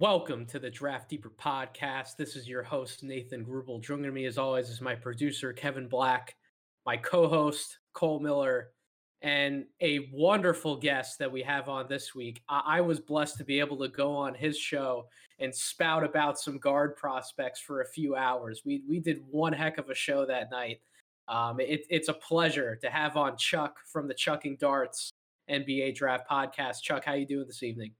Welcome to the Draft Deeper podcast. This is your host, Nathan Grubel. Joining me, as always, is my producer, Kevin Black, my co host, Cole Miller, and a wonderful guest that we have on this week. I-, I was blessed to be able to go on his show and spout about some guard prospects for a few hours. We, we did one heck of a show that night. Um, it, it's a pleasure to have on Chuck from the Chucking Darts NBA Draft Podcast. Chuck, how you doing this evening?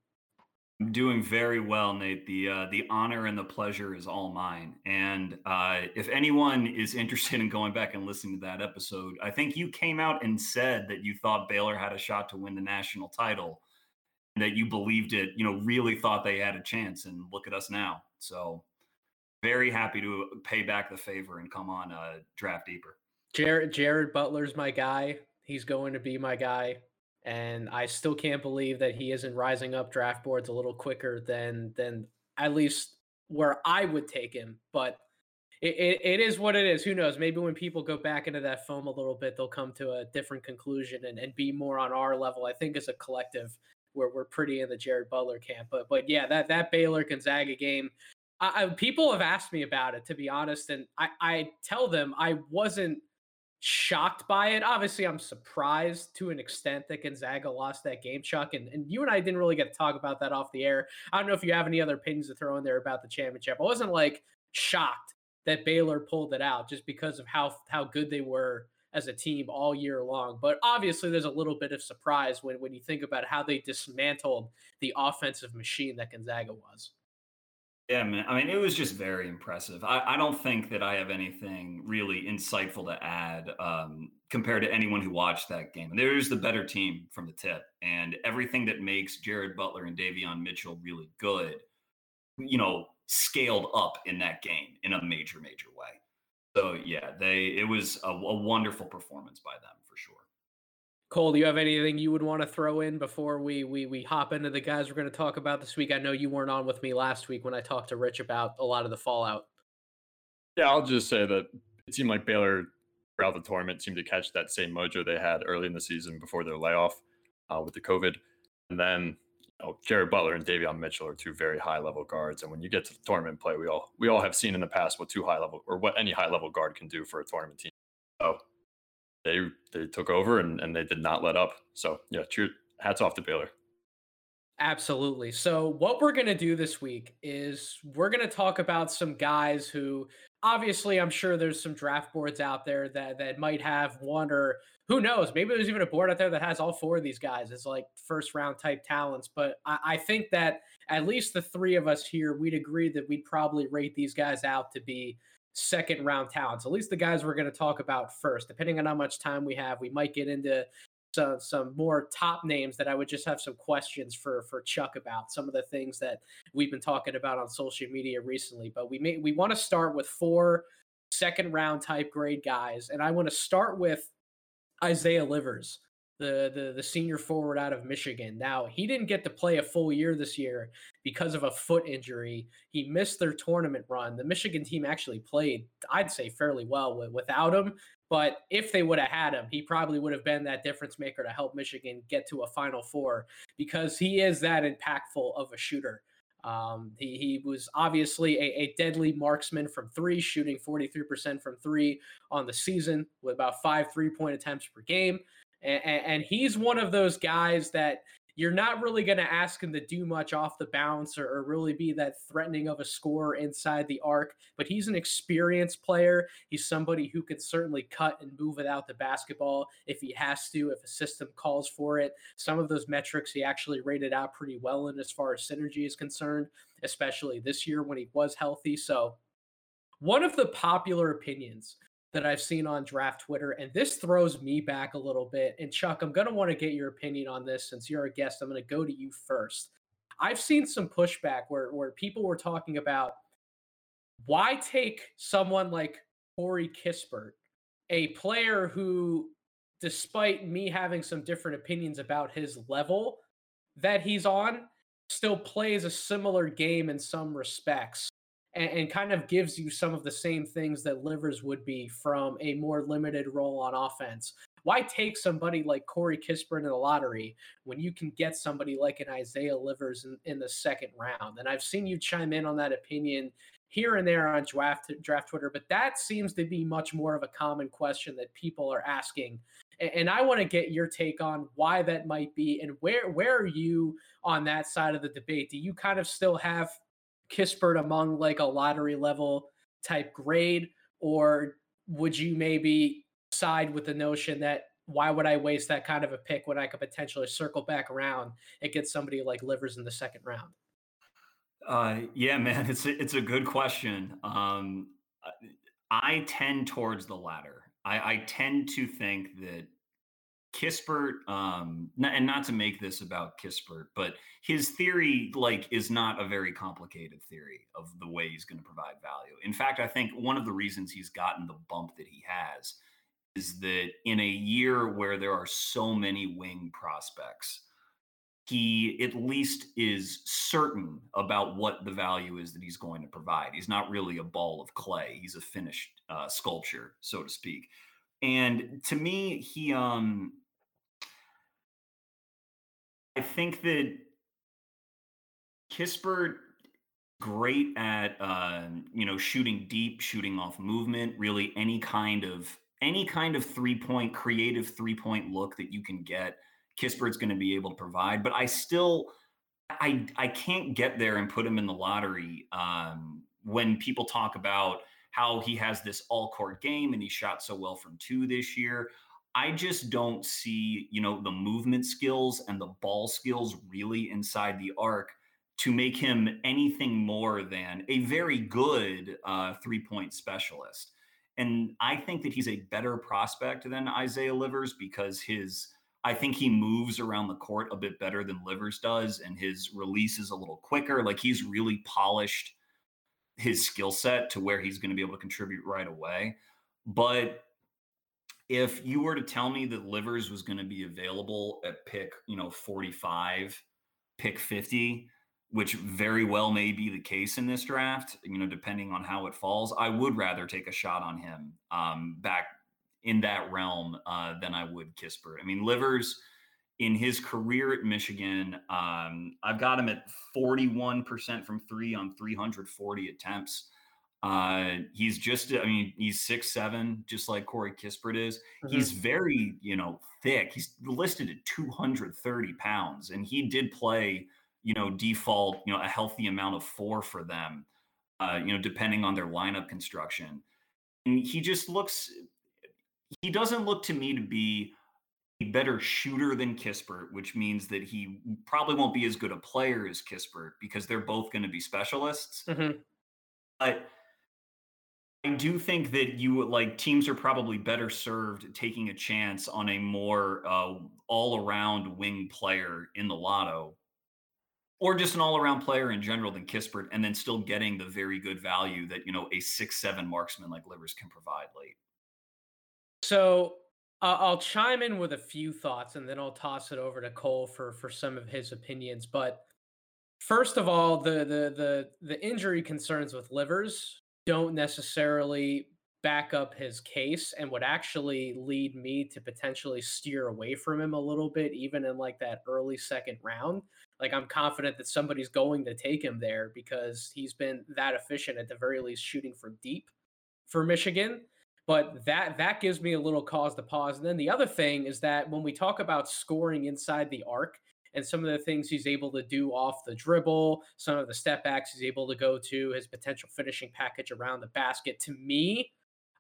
I'm doing very well, Nate. The uh, the honor and the pleasure is all mine. And uh, if anyone is interested in going back and listening to that episode, I think you came out and said that you thought Baylor had a shot to win the national title, and that you believed it. You know, really thought they had a chance. And look at us now. So very happy to pay back the favor and come on uh, draft deeper. Jared Jared Butler's my guy. He's going to be my guy and I still can't believe that he isn't rising up draft boards a little quicker than than at least where I would take him. But it, it, it is what it is. Who knows? Maybe when people go back into that foam a little bit, they'll come to a different conclusion and, and be more on our level. I think as a collective, we're we're pretty in the Jared Butler camp. But but yeah, that that Baylor Gonzaga game. I, people have asked me about it to be honest, and I, I tell them I wasn't shocked by it. Obviously, I'm surprised to an extent that Gonzaga lost that game, Chuck. And, and you and I didn't really get to talk about that off the air. I don't know if you have any other opinions to throw in there about the championship. I wasn't like shocked that Baylor pulled it out just because of how how good they were as a team all year long. But obviously, there's a little bit of surprise when when you think about how they dismantled the offensive machine that Gonzaga was. Yeah, man. I mean, it was just very impressive. I, I don't think that I have anything really insightful to add um, compared to anyone who watched that game. There's the better team from the tip, and everything that makes Jared Butler and Davion Mitchell really good, you know, scaled up in that game in a major, major way. So yeah, they it was a, a wonderful performance by them. Cole, do you have anything you would want to throw in before we we we hop into the guys we're going to talk about this week? I know you weren't on with me last week when I talked to Rich about a lot of the fallout. Yeah, I'll just say that it seemed like Baylor throughout the tournament seemed to catch that same mojo they had early in the season before their layoff uh, with the COVID, and then you know, Jared Butler and Davion Mitchell are two very high level guards, and when you get to the tournament play, we all we all have seen in the past what two high level or what any high level guard can do for a tournament team. They they took over and, and they did not let up. So yeah, cheer, hats off to Baylor. Absolutely. So what we're to do this week is we're to talk about some guys who obviously I'm sure there's some draft boards out there that that might have one or who knows, maybe there's even a board out there that has all four of these guys as like first round type talents. But I, I think that at least the three of us here, we'd agree that we'd probably rate these guys out to be second round talents. At least the guys we're going to talk about first. Depending on how much time we have, we might get into some some more top names that I would just have some questions for for Chuck about some of the things that we've been talking about on social media recently. But we may we want to start with four second round type grade guys, and I want to start with Isaiah Livers the, the the senior forward out of Michigan. Now he didn't get to play a full year this year because of a foot injury. He missed their tournament run. The Michigan team actually played, I'd say, fairly well without him. But if they would have had him, he probably would have been that difference maker to help Michigan get to a Final Four because he is that impactful of a shooter. Um, he, he was obviously a, a, deadly marksman from three, shooting 43% from three on the season with about five three point attempts per game. And, and he's one of those guys that you're not really going to ask him to do much off the bounce or, or, really be that threatening of a score inside the arc. But he's an experienced player. He's somebody who can certainly cut and move without the basketball if he has to, if a system calls for it. Some of those metrics he actually rated out pretty well in as far as synergy is concerned, especially this year when he was healthy. So, one of the popular opinions that I've seen on draft Twitter. And this throws me back a little bit. And Chuck, I'm going to want to get your opinion on this since you're a guest. I'm going to go to you first. I've seen some pushback where, where people were talking about why take someone like Corey Kispert, a player who, despite me having some different opinions about his level that he's on, still plays a similar game in some respects and, and, kind of gives you some of the same things that Livers would be from a more limited role on offense. why take somebody like Corey Kispert in the lottery when you can get somebody like an Isaiah Livers in, in the second round? And I've seen you chime in on that opinion here and there on draft draft Twitter, but that seems to be much more of a common question that people are asking. And, and I want to get your take on why that might be and where where are you on that side of the debate? Do you kind of still have Kispert among like a lottery level type grade, or would you maybe side with the notion that why would I waste that kind of a pick when I could potentially circle back around and get somebody like Livers in the second round? Uh, yeah, man, it's a, it's a good question. Um, I tend towards the latter. I, I tend to think that Kispert, um, and not to make this about Kispert, but his theory, like, is not a very complicated theory of the way he's going to provide value. In fact, I think one of the reasons he's gotten the bump that he has is that in a year where there are so many wing prospects, he at least is certain about what the value is that he's going to provide. He's not really a ball of clay; he's a finished uh, sculpture, so to speak. And to me, he, um, I think that Kispert great at uh, you know shooting deep, shooting off movement, really any kind of any kind of three point creative three point look that you can get Kispert's going to be able to provide. But I still, I I can't get there and put him in the lottery um, when people talk about how he has this all court game and he shot so well from two this year. I just don't see, you know, the movement skills and the ball skills really inside the arc to make him anything more than a very good uh, three point specialist. And I think that he's a better prospect than Isaiah Livers because his I think he moves around the court a bit better than Livers does, and his release is a little quicker. Like he's really polished his skill set to where he's going to be able to contribute right away. But if you were to tell me that Livers was going to be available at pick, you know, 45, pick 50, which very well may be the case in this draft, you know, depending on how it falls, I would rather take a shot on him um, back in that realm uh, than I would Kispert. I mean, Livers in his career at Michigan, um, I've got him at 41% from three on 340 attempts. Uh, he's just, I mean, he's six seven, just like Corey Kispert is. Mm-hmm. He's very, you know, thick. He's listed at 230 pounds, and he did play, you know, default, you know, a healthy amount of four for them, uh, you know, depending on their lineup construction. And he just looks he doesn't look to me to be a better shooter than Kispert, which means that he probably won't be as good a player as Kispert because they're both going to be specialists. Mm-hmm. But I do think that you like teams are probably better served taking a chance on a more uh, all around wing player in the lotto or just an all around player in general than Kispert, and then still getting the very good value that, you know, a six, seven marksman like Livers can provide late. So uh, I'll chime in with a few thoughts, and then I'll toss it over to Cole for for some of his opinions. But first of all, the the the the injury concerns with livers don't necessarily back up his case and would actually lead me to potentially steer away from him a little bit even in like that early second round like i'm confident that somebody's going to take him there because he's been that efficient at the very least shooting from deep for michigan but that that gives me a little cause to pause. And then the other thing is that when we talk about scoring inside the arc and some of the things he's able to do off the dribble, some of the step backs he's able to go to, his potential finishing package around the basket, to me,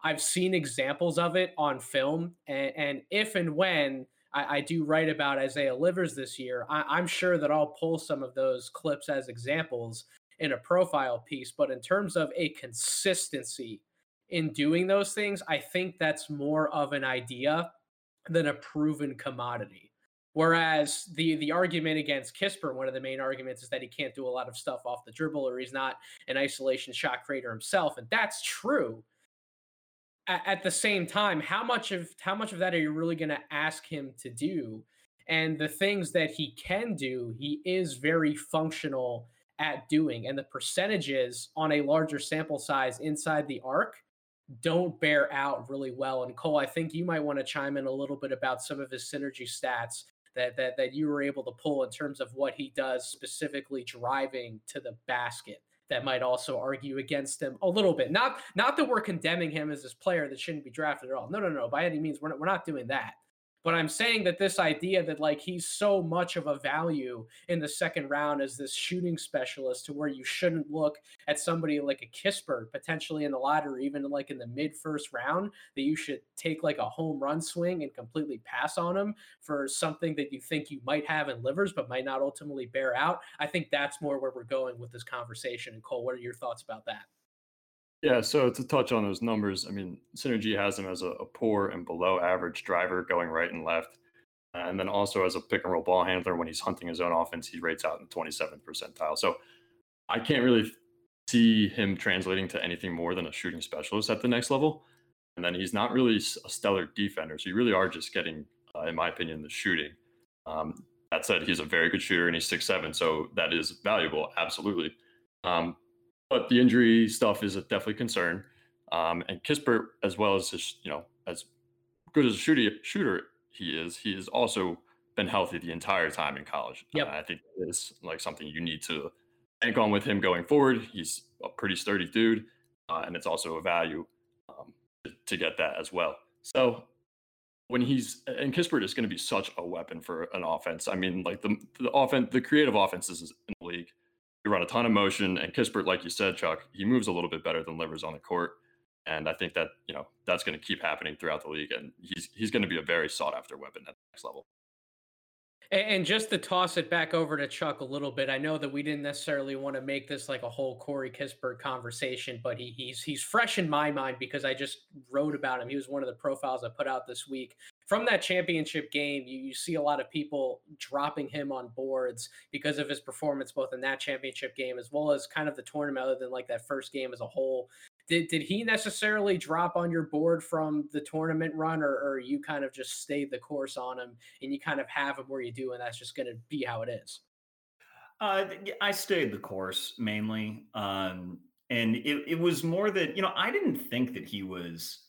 I've seen examples of it on film. And, and if and when I, I, do write about Isaiah Livers this year, I, I'm sure that I'll pull some of those clips as examples in a profile piece. But in terms of a consistency in doing those things, I think that's more of an idea than a proven commodity. Whereas the the argument against Kispert, one of the main arguments is that he can't do a lot of stuff off the dribble or he's not an isolation shot creator himself, and that's true. At, at the same time, how much of how much of that are you really going to ask him to do? And the things that he can do, he is very functional at doing, and the percentages on a larger sample size inside the arc don't bear out really well. And Cole, I think you might want to chime in a little bit about some of his synergy stats that that that you were able to pull in terms of what he does specifically driving to the basket that might also argue against him a little bit. Not not that we're condemning him as this player that shouldn't be drafted at all. No, no, no. By any means, we're not, we're not doing that. But I'm saying that this idea that like he's so much of a value in the second round as this shooting specialist to where you shouldn't look at somebody like a Kispert potentially in the lottery, even like in the mid first round, that you should take like a home run swing and completely pass on him for something that you think you might have in livers but might not ultimately bear out. I think that's more where we're going with this conversation. And Cole, what are your thoughts about that? Yeah, so to touch on those numbers, I mean, Synergy has him as a, a poor and below average driver going right and left. And then also as a pick and roll ball handler, when he's hunting his own offense, he rates out in the 27th percentile. So I can't really see him translating to anything more than a shooting specialist at the next level. And then he's not really a stellar defender. So you really are just getting, uh, in my opinion, the shooting. Um, that said, he's a very good shooter and he's six seven, so that is valuable, absolutely. Um, but the injury stuff is a definitely concern. Um, and Kispert, as well as his, you know, as good as a shooter, shooter he is, he has also been healthy the entire time in college. Yep. Uh, I think it's like something you need to bank on with him going forward. He's a pretty sturdy dude, uh, and it's also a value um, to, to get that as well. So when he's and Kispert is going to be such a weapon for an offense. I mean, like the the offense, the creative offenses in the league you run a ton of motion. And Kispert, like you said, Chuck, he moves a little bit better than Livers on the court. And I think that, you know, that's going to keep happening throughout the league. And he's he's going to be a very sought after weapon at the next level. And just to toss it back over to Chuck a little bit, I know that we didn't necessarily want to make this like a whole Corey Kispert conversation, but he, he's he's fresh in my mind because I just wrote about him. He was one of the profiles I put out this week from that championship game, you, you see a lot of people dropping him on boards because of his performance, both in that championship game as well as kind of the tournament, other than like that first game as a whole. Did, did he necessarily drop on your board from the tournament run, or, or you kind of just stayed the course on him and you kind of have him where you do, and that's just going to be how it is? Uh, I stayed the course mainly. Um, and it, it was more that, you know, I didn't think that he was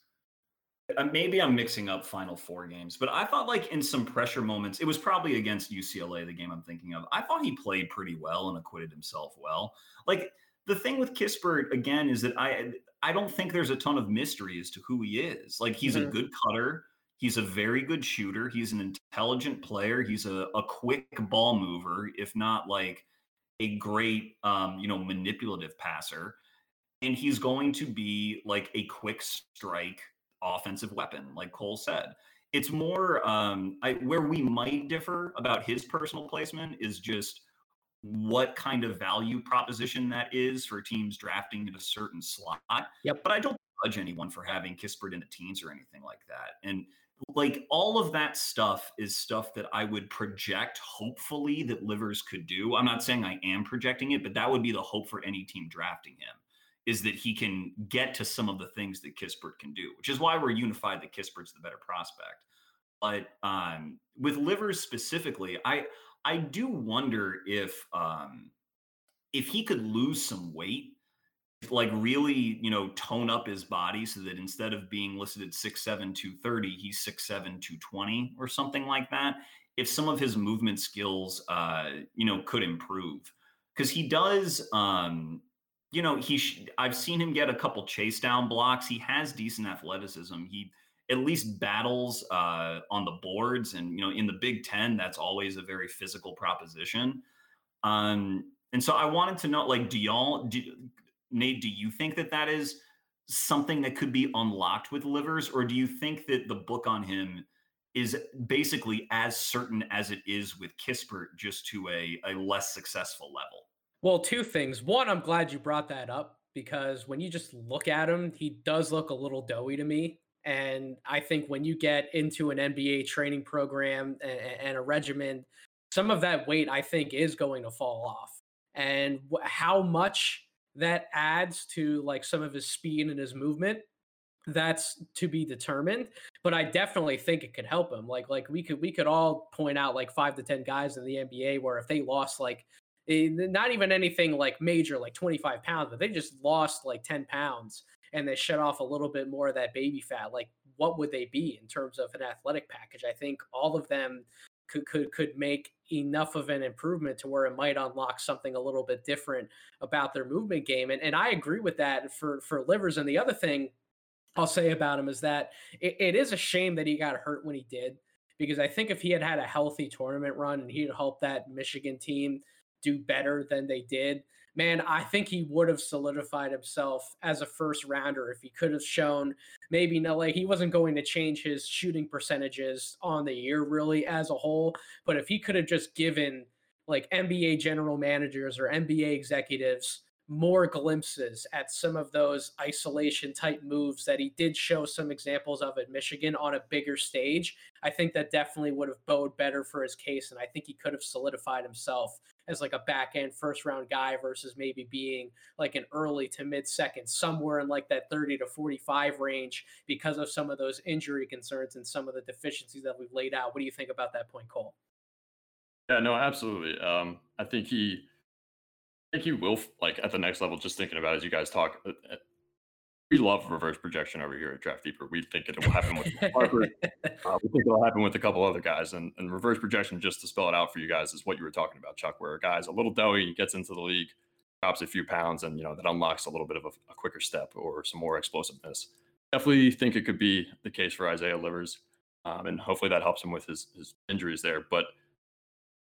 uh, maybe I'm mixing up Final Four games, but I thought like in some pressure moments, it was probably against UCLA, the game I'm thinking of. I thought he played pretty well and acquitted himself well. Like the thing with Kispert again is that I I don't think there's a ton of mystery as to who he is. Like he's mm-hmm. a good cutter. He's a very good shooter. He's an intelligent player. He's a, a quick ball mover, if not like a great um, you know, manipulative passer. And he's going to be like a quick strike offensive weapon, like Cole said. It's more um, I, where we might differ about his personal placement is just what kind of value proposition that is for teams drafting in a certain slot. Yep. But I don't judge anyone for having Kispert in the teens or anything like that. And like all of that stuff is stuff that I would project, hopefully, that Livers could do. I'm not saying I am projecting it, but that would be the hope for any team drafting him is that he can get to some of the things that Kispert can do, which is why we're unified that Kispert's the better prospect. But um, with livers specifically, I I do wonder if um, if he could lose some weight, like really, you know, tone up his body so that instead of being listed at 6'7, 230, he's 6'7, 220 or something like that. If some of his movement skills, uh, you know, could improve. Because he does, um, you know, he sh- I've seen him get a couple chase down blocks. He has decent athleticism. He at least battles uh, on the boards, and you know, in the Big Ten, that's always a very physical proposition. Um, and so I wanted to know, like, do y'all, do, Nate, do you think that that is something that could be unlocked with Livers, or do you think that the book on him is basically as certain as it is with Kispert, just to a, a less successful level? Well, two things. One, I'm glad you brought that up because when you just look at him, he does look a little doughy to me. And I think when you get into an NBA training program and, and a regimen, some of that weight I think is going to fall off. And wh- how much that adds to like some of his speed and his movement, that's to be determined. But I definitely think it could help him. Like like we could we could all point out like five to ten guys in the NBA where if they lost like Eh, not even anything like major, like 25 pounds, but they just lost like 10 pounds and they shut off a little bit more of that baby fat, like what would they be in terms of an athletic package? I think all of them could could could make enough of an improvement to where it might unlock something a little bit different about their movement game. And and I agree with that for for Livers. And the other thing I'll say about him is that it, it is a shame that he got hurt when he did, because I think if he had had a healthy tournament run and he'd helped that Michigan team do better than they did, man, I think he would have solidified himself as a first rounder if he could have shown maybe no, like he wasn't going to change his shooting percentages on the year really as a whole, but if he could have just given like NBA general managers or NBA executives more glimpses at some of those isolation type moves that he did show some examples of at Michigan on a bigger stage. I think that definitely would have bode better for his case. And I think he could have solidified himself as like a back end first round guy versus maybe being like an early to mid second, somewhere in like that 30 to 45 range because of some of those injury concerns and some of the deficiencies that we've laid out. What do you think about that point, Cole? Yeah, no, absolutely. Um, I think he I think he will like at the next level. Just thinking about as you guys talk, uh, we love reverse projection over here at Draft Deeper. We think it will happen with Harper. Uh, we think it'll happen with a couple other guys. And, and reverse projection, just to spell it out for you guys, is what you were talking about, Chuck. Where a guy's a little doughy, gets into the league, drops a few pounds, and you know that unlocks a little bit of a, a quicker step or some more explosiveness. Definitely think it could be the case for Isaiah Livers, um, and hopefully that helps him with his his injuries there. But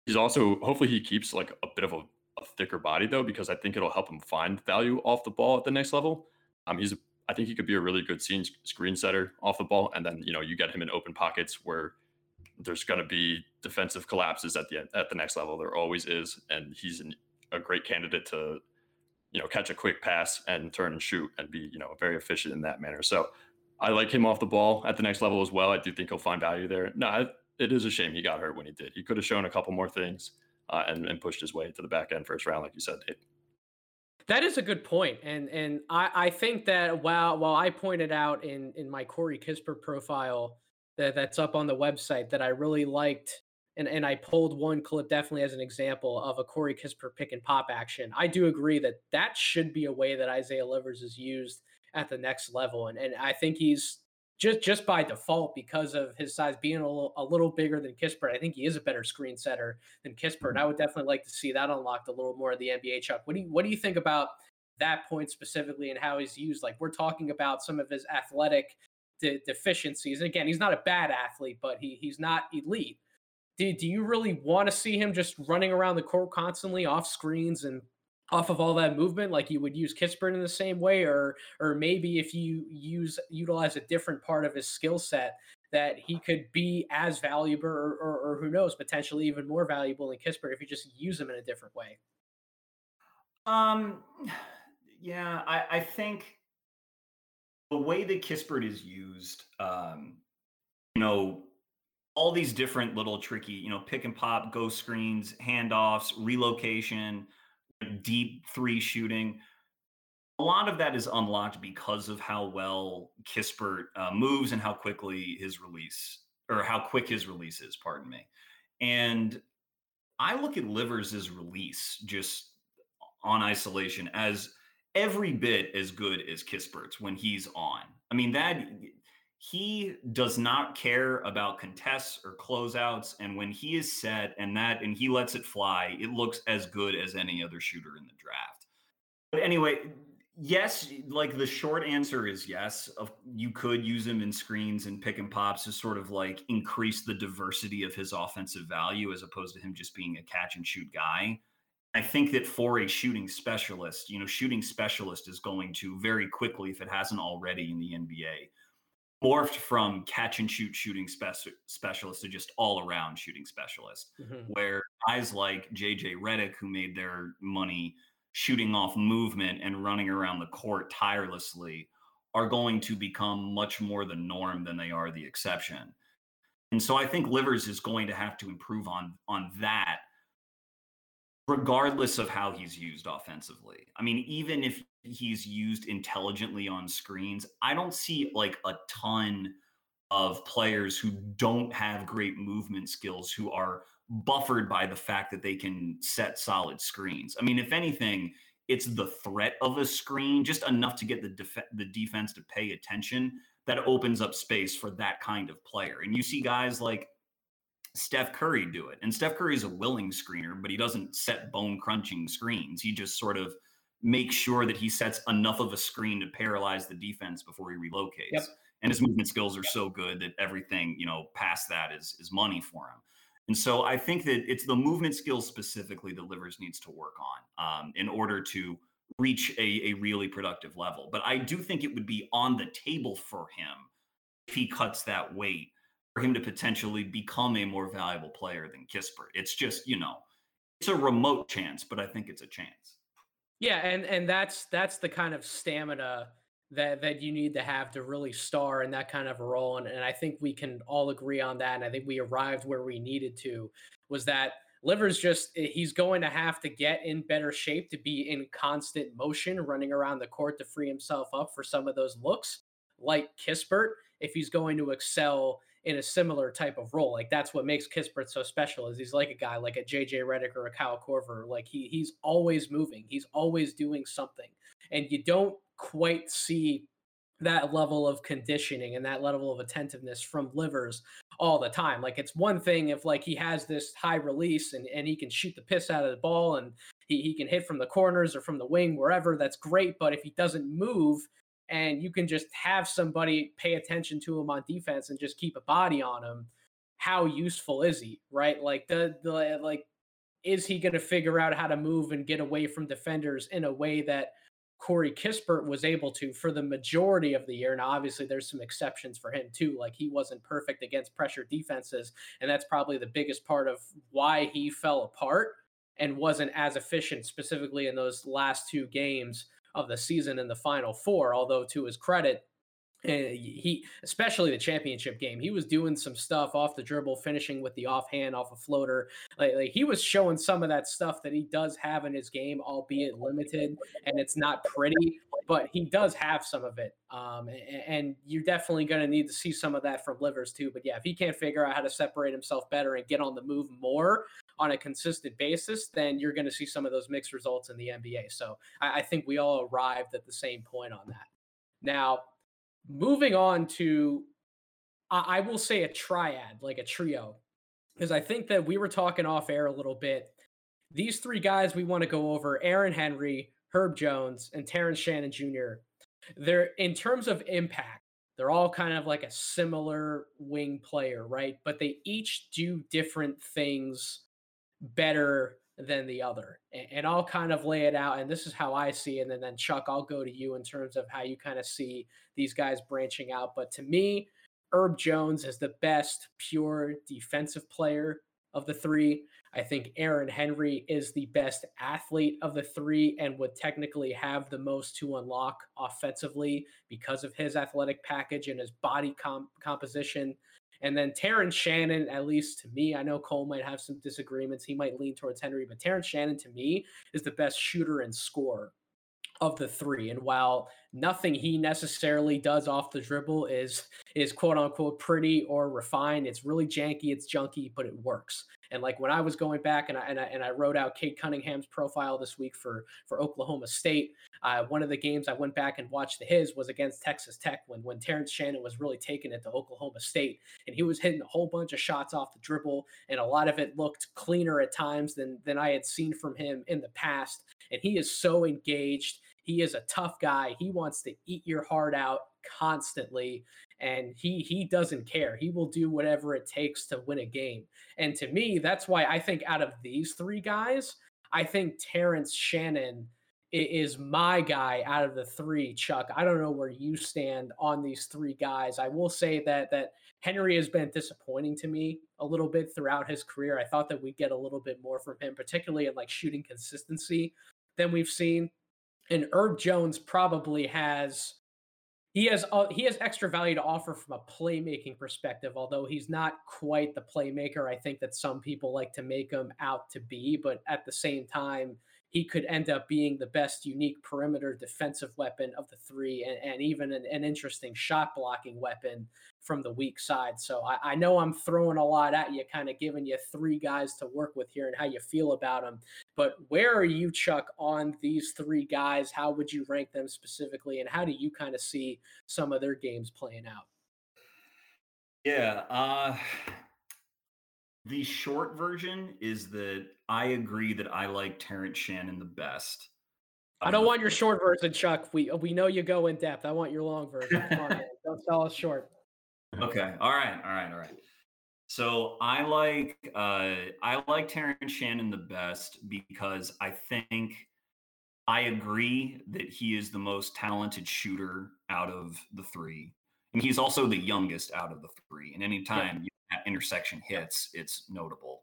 he's also hopefully he keeps like a bit of a a thicker body though, because I think it'll help him find value off the ball at the next level. Um, he's I think he could be a really good scene, screen setter off the ball, and then you know you get him in open pockets where there's going to be defensive collapses at the at the next level. There always is, and he's an, a great candidate to you know catch a quick pass and turn and shoot and be you know very efficient in that manner. So I like him off the ball at the next level as well. I do think he'll find value there. No, it is a shame he got hurt when he did. He could have shown a couple more things uh, and, and pushed his way to the back end first round, like you said, Dave. That is a good point, and and I, I think that while while I pointed out in in my Corey Kispert profile that that's up on the website that I really liked, and and I pulled one clip definitely as an example of a Corey Kispert pick and pop action. I do agree that that should be a way that Isaiah Livers is used at the next level, and and I think he's just just by default because of his size being a little, a little bigger than Kispert. I think he is a better screen setter than Kispert. Mm-hmm. I would definitely like to see that unlocked a little more in the NBA. Chuck, what do you what do you think about that point specifically and how he's used? Like we're talking about some of his athletic de- deficiencies. And again, he's not a bad athlete, but he he's not elite. Do, do you really want to see him just running around the court constantly off screens and off of all that movement like you would use Kispert in the same way or or maybe if you use utilize a different part of his skill set that he could be as valuable or, or, or, who knows potentially even more valuable than Kispert if you just use him in a different way. Um yeah I, I think the way that Kispert is used um you know all these different little tricky you know pick and pop go screens handoffs relocation deep three shooting. A lot of that is unlocked because of how well Kispert uh, moves and how quickly his release or how quick his release is, pardon me. And I look at Livers' release just on isolation as every bit as good as Kispert's when he's on. I mean, that he does not care about contests or closeouts and when he is set and that and he lets it fly it looks as good as any other shooter in the draft. But anyway yes like the short answer is yes you could use him in screens and pick and pops to sort of like increase the diversity of his offensive value as opposed to him just being a catch and shoot guy. I think that for a shooting specialist, you know, shooting specialist is going to very quickly, if it hasn't already in the NBA, morphed from catch and shoot shooting spe- specialist to just all around shooting specialist, mm-hmm. where guys like JJ Redick, who made their money shooting off movement and running around the court tirelessly, are going to become much more the norm than they are the exception. And so I think Livers is going to have to improve on on that regardless of how he's used offensively. I mean, even if he's used intelligently on screens, I don't see like a ton of players who don't have great movement skills who are buffered by the fact that they can set solid screens. I mean, if anything, it's the threat of a screen, just enough to get the def- the defense to pay attention that opens up space for that kind of player. And you see guys like Steph Curry do it. And Steph Curry is a willing screener, but he doesn't set bone crunching screens. He just sort of makes sure that he sets enough of a screen to paralyze the defense before he relocates. Yep. And his movement skills are so good that everything, you know, past that is is money for him. And so I think that it's the movement skills specifically that Livers needs to work on um, in order to reach a, a really productive level. But I do think it would be on the table for him if he cuts that weight for him to potentially become a more valuable player than Kispert. It's just, you know, it's a remote chance, but I think it's a chance. Yeah, and and that's that's the kind of stamina that that you need to have to really star in that kind of a role. And, and I think we can all agree on that. And I think we arrived where we needed to was that Livers just eh, he's going to have to get in better shape to be in constant motion, running around the court to free himself up for some of those looks, like Kispert, if he's going to excel in a similar type of role. Like that's what makes Kispert so special is he's like a guy like a JJ Redick or a Kyle Korver. Like he he's always moving. He's always doing something. And you don't quite see that level of conditioning and that level of attentiveness from livers all the time. Like it's one thing if like he has this high release and, and he can shoot the piss out of the ball and he, he can hit from the corners or from the wing, wherever, that's great. But if he doesn't move and you can just have somebody pay attention to him on defense and just keep a body on him, how useful is he? Right? Like the, the like is he gonna figure out how to move and get away from defenders in a way that Corey Kispert was able to for the majority of the year. Now, obviously, there's some exceptions for him too. Like he wasn't perfect against pressure defenses, and that's probably the biggest part of why he fell apart and wasn't as efficient, specifically in those last two games of the season in the Final Four. Although, to his credit, he especially the championship game he was doing some stuff off the dribble finishing with the offhand off a floater like, like, he was showing some of that stuff that he does have in his game albeit limited and it's not pretty but he does have some of it um, and, and, you're definitely going to need to see some of that from livers too but yeah if he can't figure out how to separate himself better and get on the move more on a consistent basis then you're going to see some of those mixed results in the nba so I, I think we all arrived at the same point on that now moving on to I, I will say a triad, like a trio, because I think that we were talking off air a little bit. These three guys we want to go over Aaron Henry, Herb Jones, and Terrence Shannon Jr. They're in terms of impact, they're all kind of like a similar wing player, right? But they each do different things better than the other. And, I'll kind of lay it out. And this is how I see it. And then, Chuck, I'll go to you in terms of how you kind of see these guys branching out. But to me, Herb Jones is the best pure defensive player of the three. I think Aaron Henry is the best athlete of the three and would technically have the most to unlock offensively because of his athletic package and his body comp- composition. And then Terrence Shannon, at least to me, I know Cole might have some disagreements. He might lean towards Henry, but Terrence Shannon to me is the best shooter and scorer of the three. And while nothing he necessarily does off the dribble is is quote unquote pretty or refined, it's really janky, it's junky, but it works. And like when I was going back and I and I, and I wrote out Cade Cunningham's profile this week for for Oklahoma State, uh, one of the games I went back and watched his was against Texas Tech when when Terrence Shannon was really taking it to Oklahoma State, and he was hitting a whole bunch of shots off the dribble, and a lot of it looked cleaner at times than than I had seen from him in the past. And he is so engaged he is a tough guy. He wants to eat your heart out constantly and he he doesn't care. He will do whatever it takes to win a game. And to me, that's why I think out of these three guys, I think Terrence Shannon is my guy out of the three. Chuck, I don't know where you stand on these three guys. I will say that that Henry has been disappointing to me a little bit throughout his career. I thought that we'd get a little bit more from him, particularly in like shooting consistency than we've seen and Herb Jones probably has he has uh, he has extra value to offer from a playmaking perspective although he's not quite the playmaker i think that some people like to make him out to be but at the same time he could end up being the best unique perimeter defensive weapon of the three and, and even an, an, interesting shot blocking weapon from the weak side. So I, I know I'm throwing a lot at you, kind of giving you three guys to work with here and how you feel about them. But where are you, Chuck, on these three guys? How would you rank them specifically, and how do you kind of see some of their games playing out? Yeah, uh, the short version is that I agree that I like Terrence Shannon the best. I don't want your short version, Chuck. We we know you go in depth. I want your long version. On, don't sell us short. Okay. All right. All right. All right. So I like uh, I like Terrence Shannon the best because I think I agree that he is the most talented shooter out of the three, and he's also the youngest out of the three. And anytime yeah. that intersection hits, it's notable.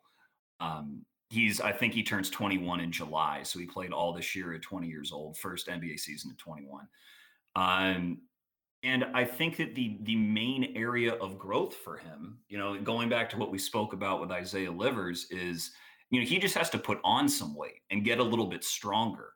Um, he's I think he turns 21 in July, so he played all this year at 20 years old, first NBA season at 21. Um, and I think that the the main area of growth for him, you know, going back to what we spoke about with Isaiah Livers, is you know he just has to put on some weight and get a little bit stronger.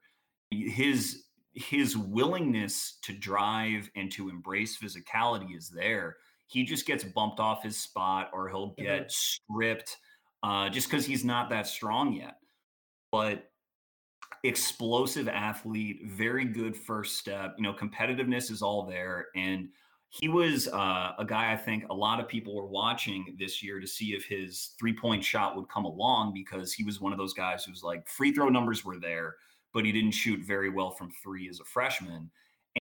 His his willingness to drive and to embrace physicality is there. He just gets bumped off his spot, or he'll get mm-hmm. stripped uh, just because he's not that strong yet. But explosive athlete, very good first step. You know, competitiveness is all there. And he was uh, a guy I think a lot of people were watching this year to see if his three point shot would come along because he was one of those guys who's like free throw numbers were there, but he didn't shoot very well from three as a freshman.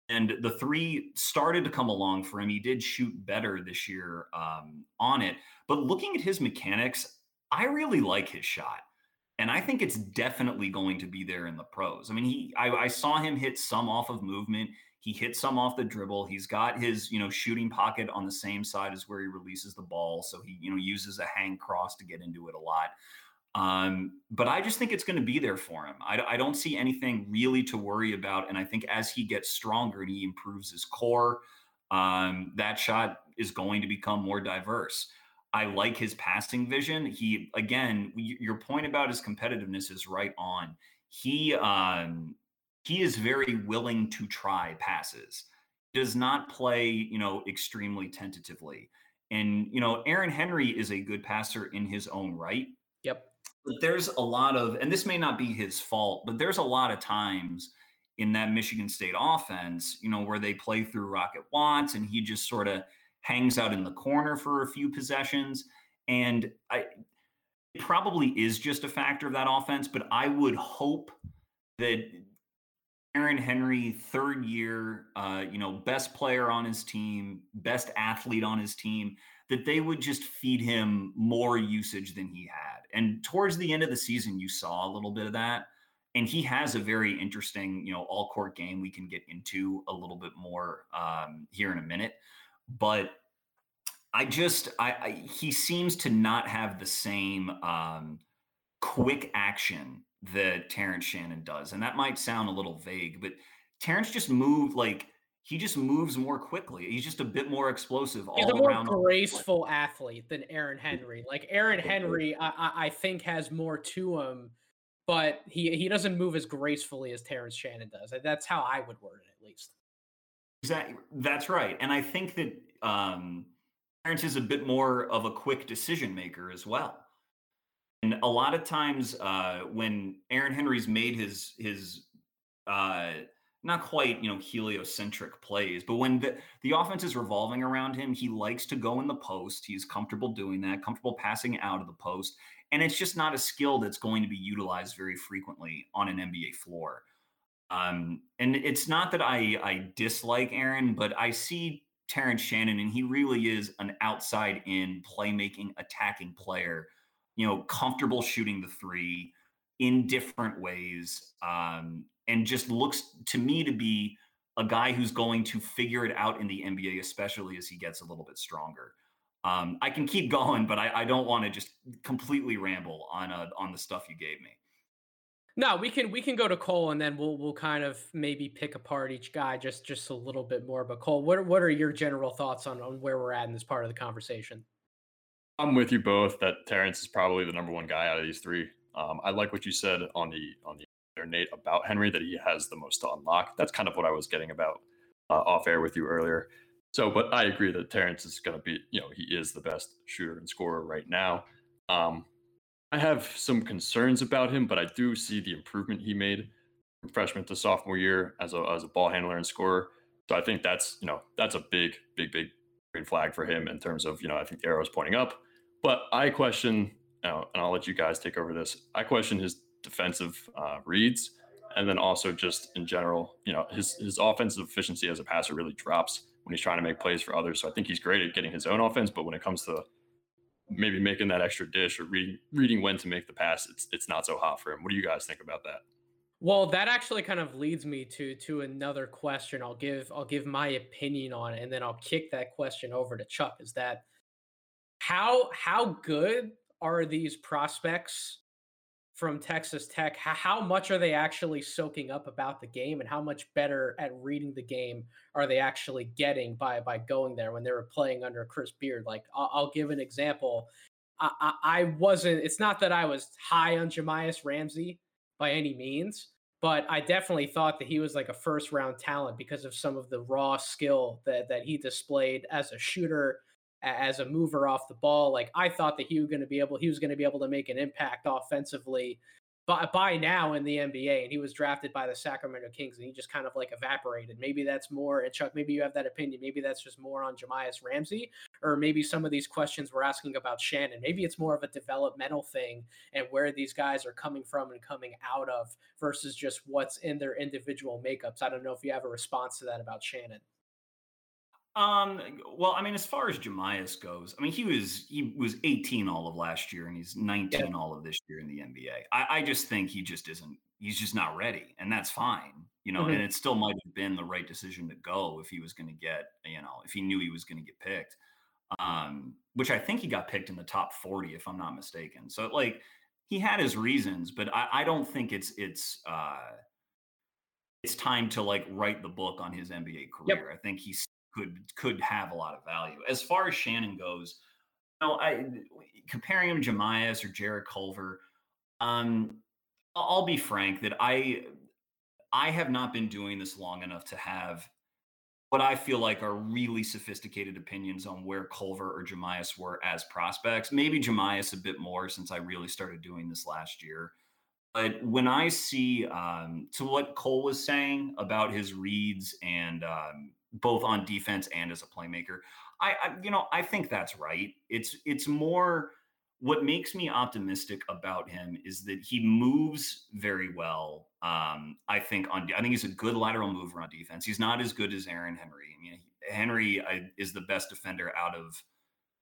And the three started to come along for him. He did shoot better this year um, on it. But looking at his mechanics, I really like his shot and I think it's definitely going to be there in the pros. I mean, he I, I, saw him hit some off of movement. He hit some off the dribble. He's got his you know shooting pocket on the same side as where he releases the ball, so he you know uses a hang cross to get into it a lot. Um, but I just think it's going to be there for him. I, I don't see anything really to worry about, and I think as he gets stronger and he improves his core, um, that shot is going to become more diverse. I like his passing vision. He again, your point about his competitiveness is right on. He um he is very willing to try passes. Does not play, you know, extremely tentatively. And you know, Aaron Henry is a good passer in his own right. Yep. But there's a lot of and this may not be his fault, but there's a lot of times in that Michigan State offense, you know, where they play through Rocket Watts and he just sort of hangs out in the corner for a few possessions. And I it probably is just a factor of that offense, but I would hope that Aaron Henry, third year, uh, you know, best player on his team, best athlete on his team, that they would just feed him more usage than he had. And towards the end of the season, you saw a little bit of that. And he has a very interesting, you know, all court game we can get into a little bit more um, here in a minute but I just I, I, he seems to not have the same um, quick action that Terrence Shannon does, and that might sound a little vague, but Terrence just moved like he just moves more quickly. He's just a bit more explosive. All. He's a more graceful athlete than Aaron Henry. Like Aaron Henry, I, I think has more to him, but he he doesn't move as gracefully as Terrence Shannon does. That's how I would word it, at least. Exactly. That's right. And I think that um, Terrence is a bit more of a quick decision maker as well. And a lot of times uh, when Aaron Henry's made his his uh, not quite you know heliocentric plays, but when the, the offense is revolving around him, he likes to go in the post. He's comfortable doing that, comfortable passing out of the post, and it's just not a skill that's going to be utilized very frequently on an NBA floor. Um, and it's not that I I dislike Aaron, but I see Terrence Shannon, and he really is an outside in playmaking, attacking player. You know, comfortable shooting the three in different ways, um, and just looks to me to be a guy who's going to figure it out in the NBA, especially as he gets a little bit stronger. Um, I can keep going, but I, I don't want to just completely ramble on uh, on the stuff you gave me. No, we can we can go to Cole and then we'll we'll kind of maybe pick apart each guy just just a little bit more. But Cole, what what are your general thoughts on on where we're at in this part of the conversation? I'm with you both that Terrence is probably the number one guy out of these three. Um, I like what you said on the on the Nate about Henry that he has the most to unlock. That's kind of what I was getting about uh, off air with you earlier. So, but I agree that Terrence is going to be, you know, he is the best shooter and scorer right now. Um, I have some concerns about him, but I do see the improvement he made from freshman to sophomore year as a as a ball handler and scorer. So I think that's you know that's a big big big green flag for him in terms of you know I think the arrow is pointing up. But I question, you know, and I'll let you guys take over this. I question his defensive uh, reads, and then also just in general, you know, his his offensive efficiency as a passer really drops when he's trying to make plays for others. So I think he's great at getting his own offense, but when it comes to maybe making that extra dish or reading reading when to make the pass, it's it's not so hot for him. What do you guys think about that? Well, that actually kind of leads me to to another question. I'll give I'll give my opinion on it, and then I'll kick that question over to Chuck. Is that how how good are these prospects from Texas Tech? How, much are they actually soaking up about the game, and how much better at reading the game are they actually getting by by going there when they were playing under Chris Beard? Like I'll, I'll give an example. I, I, I wasn't. It's not that I was high on Jahmi'us Ramsey by any means, but I definitely thought that he was like a first round talent because of some of the raw skill that that he displayed as a shooter, as a mover off the ball. Like I thought that he was going to be able he was going to be able to make an impact offensively by, by now in the NBA, and he was drafted by the Sacramento Kings, and he just kind of like evaporated. Maybe that's more, and Chuck, maybe you have that opinion. Maybe that's just more on Jahmi'us Ramsey, or maybe some of these questions we're asking about Shannon. Maybe it's more of a developmental thing and where these guys are coming from and coming out of versus just what's in their individual makeups. I don't know if you have a response to that about Shannon. Um, well, I mean, as far as Jahmi'us goes, I mean, he was he was 18 all of last year, and he's 19 yeah. all of this year in the NBA. I, I, just think he just isn't. He's just not ready, and that's fine, you know. Mm-hmm. And it still might have been the right decision to go if he was going to get, you know, if he knew he was going to get picked. Um, which I think he got picked in the top 40, if I'm not mistaken. So, like, he had his reasons, but I, I don't think it's it's. uh it's time to like write the book on his NBA career. Yep. I think he's could could have a lot of value. As far as Shannon goes, you know, I comparing him to Jahmi'us or Jarrett Culver, um, I'll be frank that I I have not been doing this long enough to have what I feel like are really sophisticated opinions on where Culver or Jahmi'us were as prospects. Maybe Jahmi'us a bit more since I really started doing this last year. But when I see um, to what Cole was saying about his reads and um, both on defense and as a playmaker. I, I, you know I think that's right. It's it's more what makes me optimistic about him is that he moves very well. Um, I think on I think he's a good lateral mover on defense. He's not as good as Aaron Henry. I mean, Henry I, is the best defender out of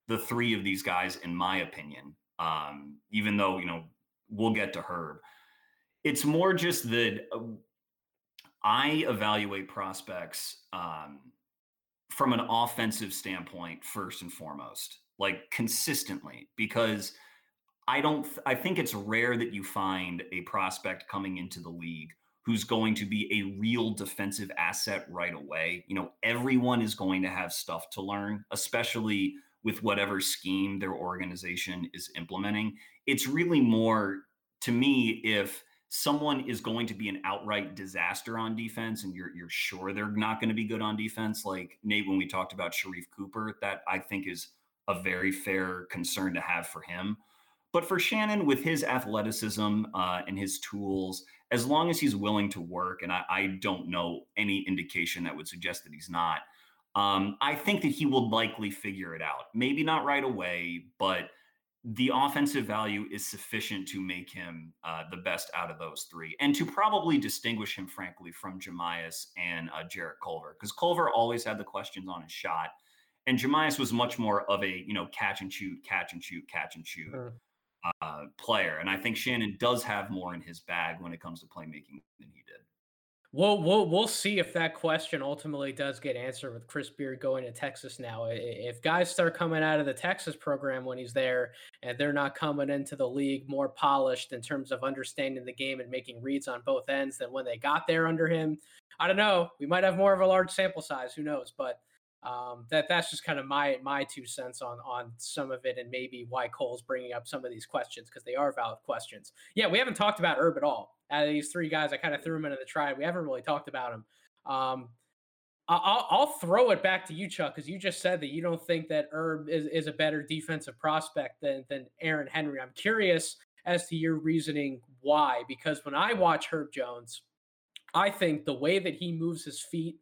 the three of these guys, in my opinion. Um, even though you know we'll get to Herb, it's more just that uh, I evaluate prospects um, from an offensive standpoint first and foremost, like consistently, because I don't. I think it's rare that you find a prospect coming into the league who's going to be a real defensive asset right away. You know, everyone is going to have stuff to learn, especially with whatever scheme their organization is implementing. It's really more to me if someone is going to be an outright disaster on defense and you're you're sure they're not going to be good on defense like Nate when we talked about Sharife Cooper that I think is a very fair concern to have for him. But for Shannon with his athleticism uh, and his tools as long as he's willing to work and I, I don't know any indication that would suggest that he's not um, I think that he will likely figure it out. Maybe not right away but the offensive value is sufficient to make him uh, the best out of those three, and to probably distinguish him, frankly, from Jahmi'us and uh, Jarrett Culver, because Culver always had the questions on his shot, and Jahmi'us was much more of a you know catch and shoot, catch and shoot, catch and shoot sure. uh, player, and I think Shannon does have more in his bag when it comes to playmaking than he did. We'll we'll we'll see if that question ultimately does get answered with Chris Beard going to Texas now. If guys start coming out of the Texas program when he's there and they're not coming into the league more polished in terms of understanding the game and making reads on both ends than when they got there under him, I don't know. We might have more of a large sample size. Who knows? But um, that that's just kind of my my two cents on on some of it and maybe why Cole's bringing up some of these questions because they are valid questions. Yeah, we haven't talked about Herb at all out of these three guys, I kind of threw him into the tribe. We haven't really talked about him. Um, I'll, I'll throw it back to you, Chuck, because you just said that you don't think that Herb is, is a better defensive prospect than than Aaron Henry. I'm curious as to your reasoning why. Because when I watch Herb Jones, I think the way that he moves his feet,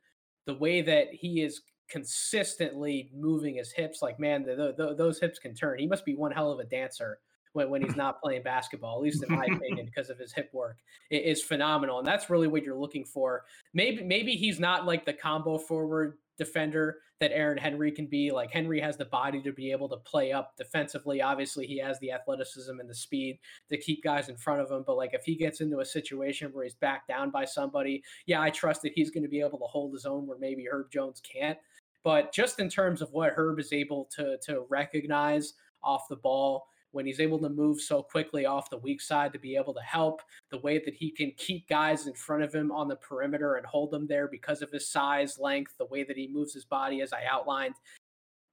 the way that he is consistently moving his hips, like man, the, the, those hips can turn. He must be one hell of a dancer when, when he's not playing basketball, at least in my opinion, because of his hip work. It is phenomenal. And that's really what you're looking for. Maybe maybe he's not like the combo forward defender that Aaron Henry can be. Like Henry has the body to be able to play up defensively. Obviously, he has the athleticism and the speed to keep guys in front of him. But like if he gets into a situation where he's backed down by somebody, yeah, I trust that he's going to be able to hold his own where maybe Herb Jones can't. But just in terms of what Herb is able to to recognize off the ball, when he's able to move so quickly off the weak side to be able to help, the way that he can keep guys in front of him on the perimeter and hold them there because of his size, length, the way that he moves his body, as I outlined.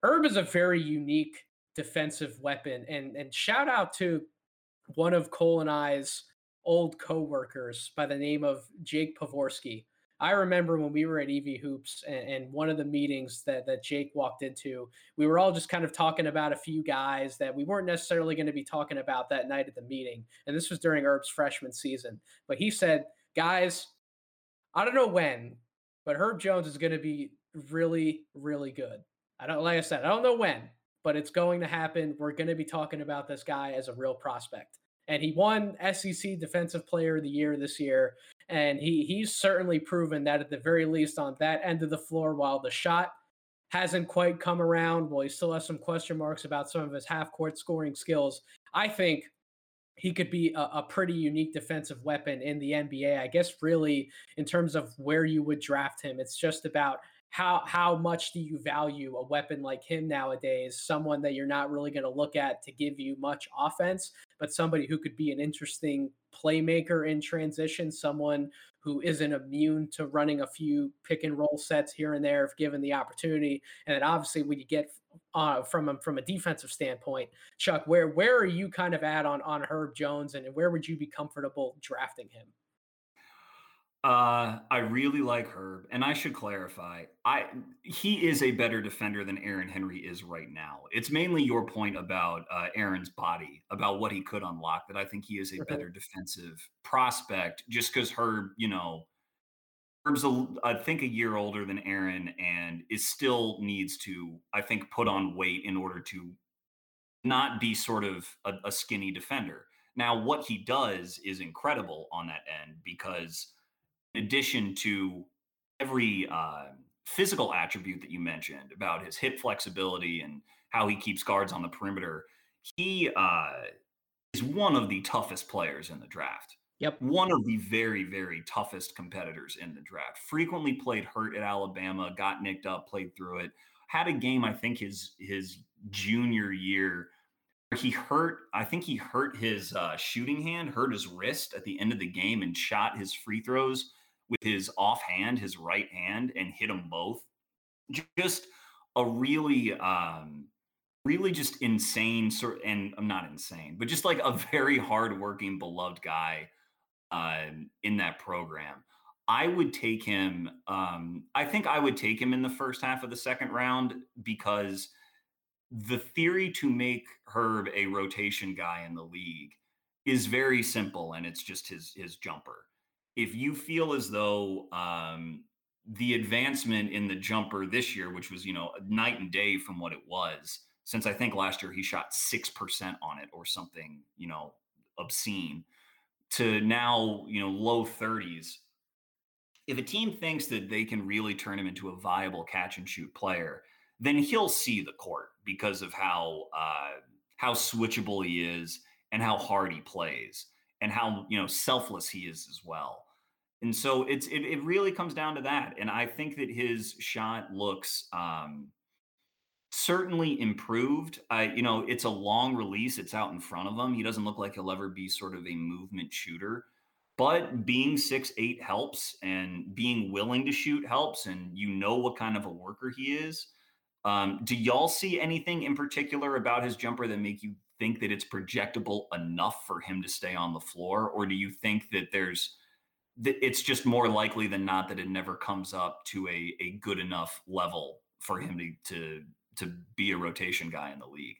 Herb is a very unique defensive weapon. And, and shout out to one of Cole and I's old co-workers by the name of Jake Pavorsky. I remember when we were at EV Hoops and, and, one of the meetings that, that Jake walked into, we were all just kind of talking about a few guys that we weren't necessarily going to be talking about that night at the meeting. And this was during Herb's freshman season. But he said, guys, I don't know when, but Herb Jones is going to be really, really good. I don't, like I said, I don't know when, but it's going to happen. We're going to be talking about this guy as a real prospect and he won SEC Defensive Player of the Year this year. And he he's certainly proven that at the very least on that end of the floor, while the shot hasn't quite come around, well, he still has some question marks about some of his half court scoring skills. I think he could be a, a, pretty unique defensive weapon in the NBA. I guess really in terms of where you would draft him, it's just about how how much do you value a weapon like him nowadays? Someone that you're not really going to look at to give you much offense but somebody who could be an interesting playmaker in transition someone who isn't immune to running a few pick and roll sets here and there if given the opportunity. And then obviously when you get uh, from from a defensive standpoint chuck where where are you kind of at on on herb jones and where would you be comfortable drafting him uh, I really like Herb, and I should clarify. I he is a better defender than Aaron Henry is right now. It's mainly your point about uh, Aaron's body, about what he could unlock. That I think he is a better defensive prospect, just because Herb, you know, Herb's a, I think a year older than Aaron, and is still needs to, I think, put on weight in order to not be sort of a, a skinny defender. Now, what he does is incredible on that end because in addition to every uh, physical attribute that you mentioned about his hip flexibility and how he keeps guards on the perimeter, he uh, is one of the toughest players in the draft. Yep. One of the very, very toughest competitors in the draft. Frequently played hurt at Alabama, got nicked up, played through it. Had a game, I think his his junior year he hurt i think he hurt his uh, shooting hand hurt his wrist at the end of the game and shot his free throws with his offhand, his right hand, and hit them both. Just a really, um, really just insane sort. And I'm not insane, but just like a very hardworking, beloved guy uh, in that program. I would take him. Um, I think I would take him in the first half of the second round because the theory to make Herb a rotation guy in the league is very simple, and it's just his his jumper if you feel as though um, the advancement in the jumper this year, which was you know night and day from what it was, since I think last year he shot six percent on it or something, you know, obscene, to now you know low thirties. If a team thinks that they can really turn him into a viable catch and shoot player, then he'll see the court because of how uh, how switchable he is and how hard he plays and how you know selfless he is as well. And so it's it, it really comes down to that. And I think that his shot looks um, certainly improved. I you know it's a long release. It's out in front of him. He doesn't look like he'll ever be sort of a movement shooter. But being six eight helps, and being willing to shoot helps, and you know what kind of a worker he is. Um, do y'all see anything in particular about his jumper that make you think that it's projectable enough for him to stay on the floor, or do you think that there's that it's just more likely than not that it never comes up to a a good enough level for him to to to be a rotation guy in the league?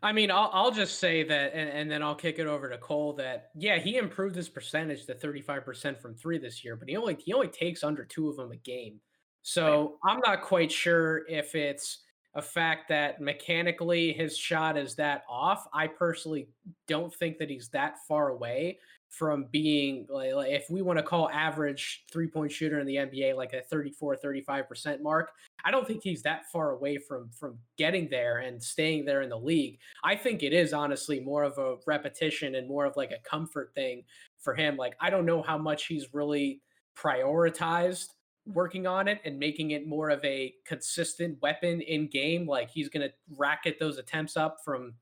I mean, I'll, I'll just say that, and, and then I'll kick it over to Cole. That yeah, he improved his percentage to thirty five percent from three this year, but he only he only takes under two of them a game. So I'm not quite sure if it's a fact that mechanically his shot is that off. I personally don't think that he's that far away from being like, like if we want to call average three point shooter in the NBA like a 34 35% mark I don't think he's that far away from from getting there and staying there in the league I think it is honestly more of a repetition and more of like a comfort thing for him like I don't know how much he's really prioritized working on it and making it more of a consistent weapon in game like he's going to racket those attempts up from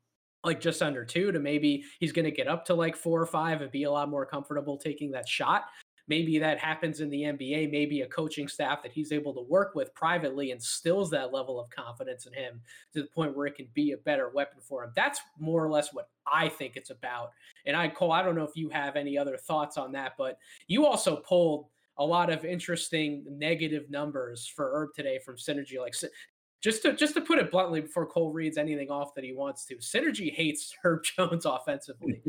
like just under two to maybe he's going to get up to like four or five and be a lot more comfortable taking that shot. Maybe that happens in the NBA. Maybe a coaching staff that he's able to work with privately instills that level of confidence in him to the point where it can be a better weapon for him. That's more or less what I think it's about. And I, Cole, I don't know if you have any other thoughts on that, but you also pulled a lot of interesting negative numbers for Herb today from Synergy. Like just to just to put it bluntly before Cole reads anything off that he wants to, Synergy hates Herb Jones offensively,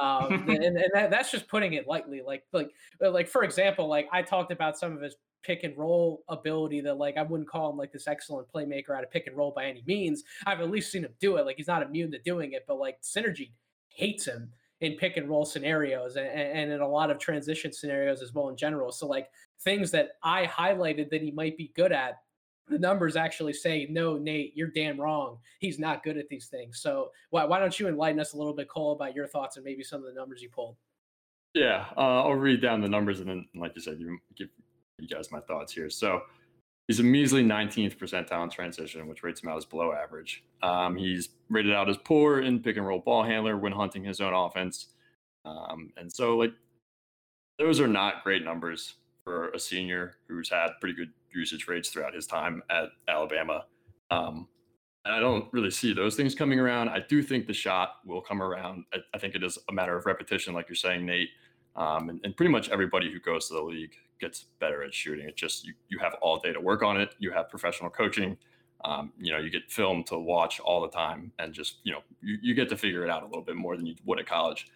um, and, and that, that's just putting it lightly. Like like uh, like for example, like I talked about some of his pick and roll ability that like I wouldn't call him like this excellent playmaker out of pick and roll by any means. I've at least seen him do it. Like he's not immune to doing it, but like Synergy hates him in pick and roll scenarios and, and in a lot of transition scenarios as well in general. So like things that I highlighted that he might be good at the numbers actually say, no, Nate, you're damn wrong. He's not good at these things. So why, why don't you enlighten us a little bit, Cole, about your thoughts and maybe some of the numbers you pulled? Yeah, uh, I'll read down the numbers and then, like you said, you give you guys my thoughts here. So he's a measly 19th percentile in transition, which rates him out as below average. Um, he's rated out as poor in pick and roll ball handler when hunting his own offense. Um, and so, like, those are not great numbers for a senior who's had pretty good usage rates throughout his time at Alabama. Um, and I don't really see those things coming around. I do think the shot will come around. I, I think it is a matter of repetition, like you're saying, Nate. Um, and, and, pretty much everybody who goes to the league gets better at shooting. It's just you, you have all day to work on it. You have professional coaching. Um, you know, you get film to watch all the time, and just you know, you, you get to figure it out a little bit more than you would at college.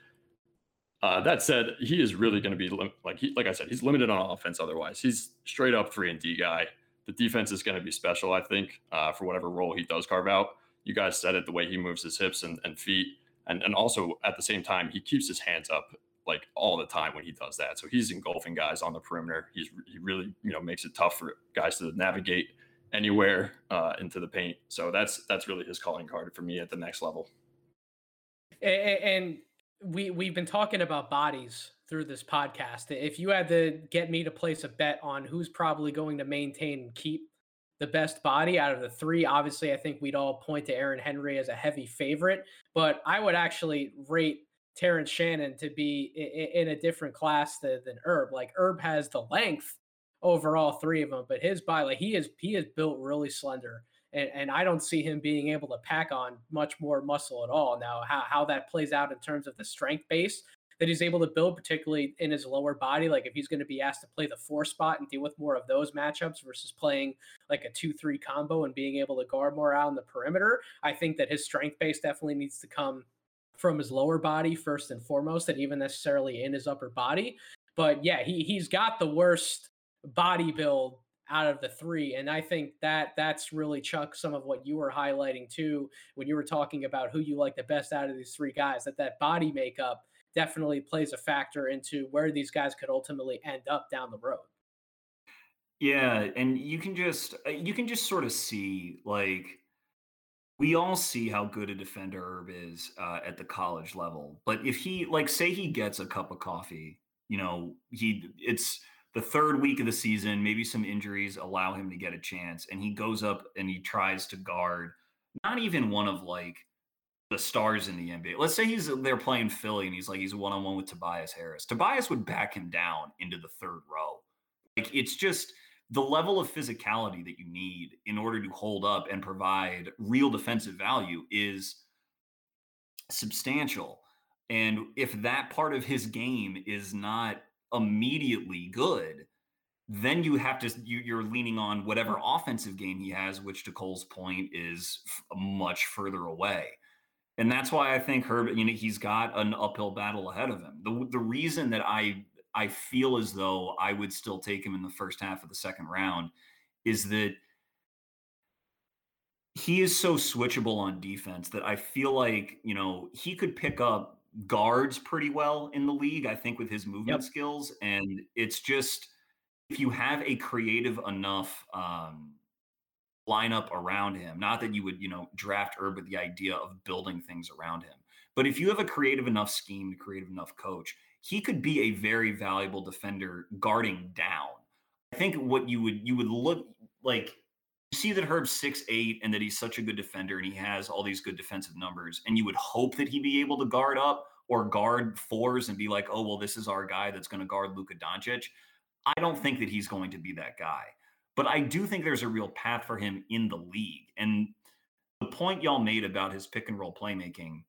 Uh, that said, he is really going to be lim- like he, like I said, he's limited on offense. Otherwise, he's straight up three and D guy. The defense is going to be special, I think, uh, for whatever role he does carve out. You guys said it the way he moves his hips and, and feet, and and also at the same time he keeps his hands up like all the time when he does that. So he's engulfing guys on the perimeter. He's he really you know makes it tough for guys to navigate anywhere uh, into the paint. So that's that's really his calling card for me at the next level. And we we've been talking about bodies through this podcast. If you had to get me to place a bet on who's probably going to maintain and keep the best body out of the three, obviously I think we'd all point to Aaron Henry as a heavy favorite, but I would actually rate Terrence Shannon to be in a different class than, than Herb. Like Herb has the length over all three of them, but his body, like he is, he is built really slender and, and I don't see him being able to pack on much more muscle at all. Now, how, how that plays out in terms of the strength base that he's able to build, particularly in his lower body, like if he's going to be asked to play the four spot and deal with more of those matchups versus playing like a two three combo and being able to guard more out on the perimeter, I think that his strength base definitely needs to come from his lower body first and foremost, and even necessarily in his upper body. But yeah, he he's got the worst body build out of the three. And I think that that's really Chuck some of what you were highlighting too when you were talking about who you like the best out of these three guys. That that body makeup definitely plays a factor into where these guys could ultimately end up down the road. Yeah, and you can just uh, you can just sort of see like we all see how good a defender Herb is uh, at the college level. But if he like say he gets a cup of coffee, you know, he it's the third week of the season, maybe some injuries allow him to get a chance, and he goes up and he tries to guard not even one of like the stars in the NBA. Let's say he's they're playing Philly and he's like he's one on one with Tobias Harris. Tobias would back him down into the third row. Like it's just the level of physicality that you need in order to hold up and provide real defensive value is substantial. And if that part of his game is not immediately good, then you have to you, you're leaning on whatever offensive game he has, which to Cole's point is f- much further away. And that's why I think Herb, you know, he's got an uphill battle ahead of him. The the reason that I I feel as though I would still take him in the first half of the second round is that he is so switchable on defense that I feel like, you know, he could pick up guards pretty well in the league, I think, with his movement yep. skills. And it's just if you have a creative enough um, lineup around him, not that you would, you know, draft Herb with the idea of building things around him, but if you have a creative enough scheme, a creative enough coach, he could be a very valuable defender guarding down. I think what you would you would look like you see that Herb's six eight and that he's such a good defender and he has all these good defensive numbers, and you would hope that he'd be able to guard up or guard fours and be like, oh well, this is our guy that's going to guard Luka Doncic. I don't think that he's going to be that guy, but I do think there's a real path for him in the league. And the point y'all made about his pick and roll playmaking,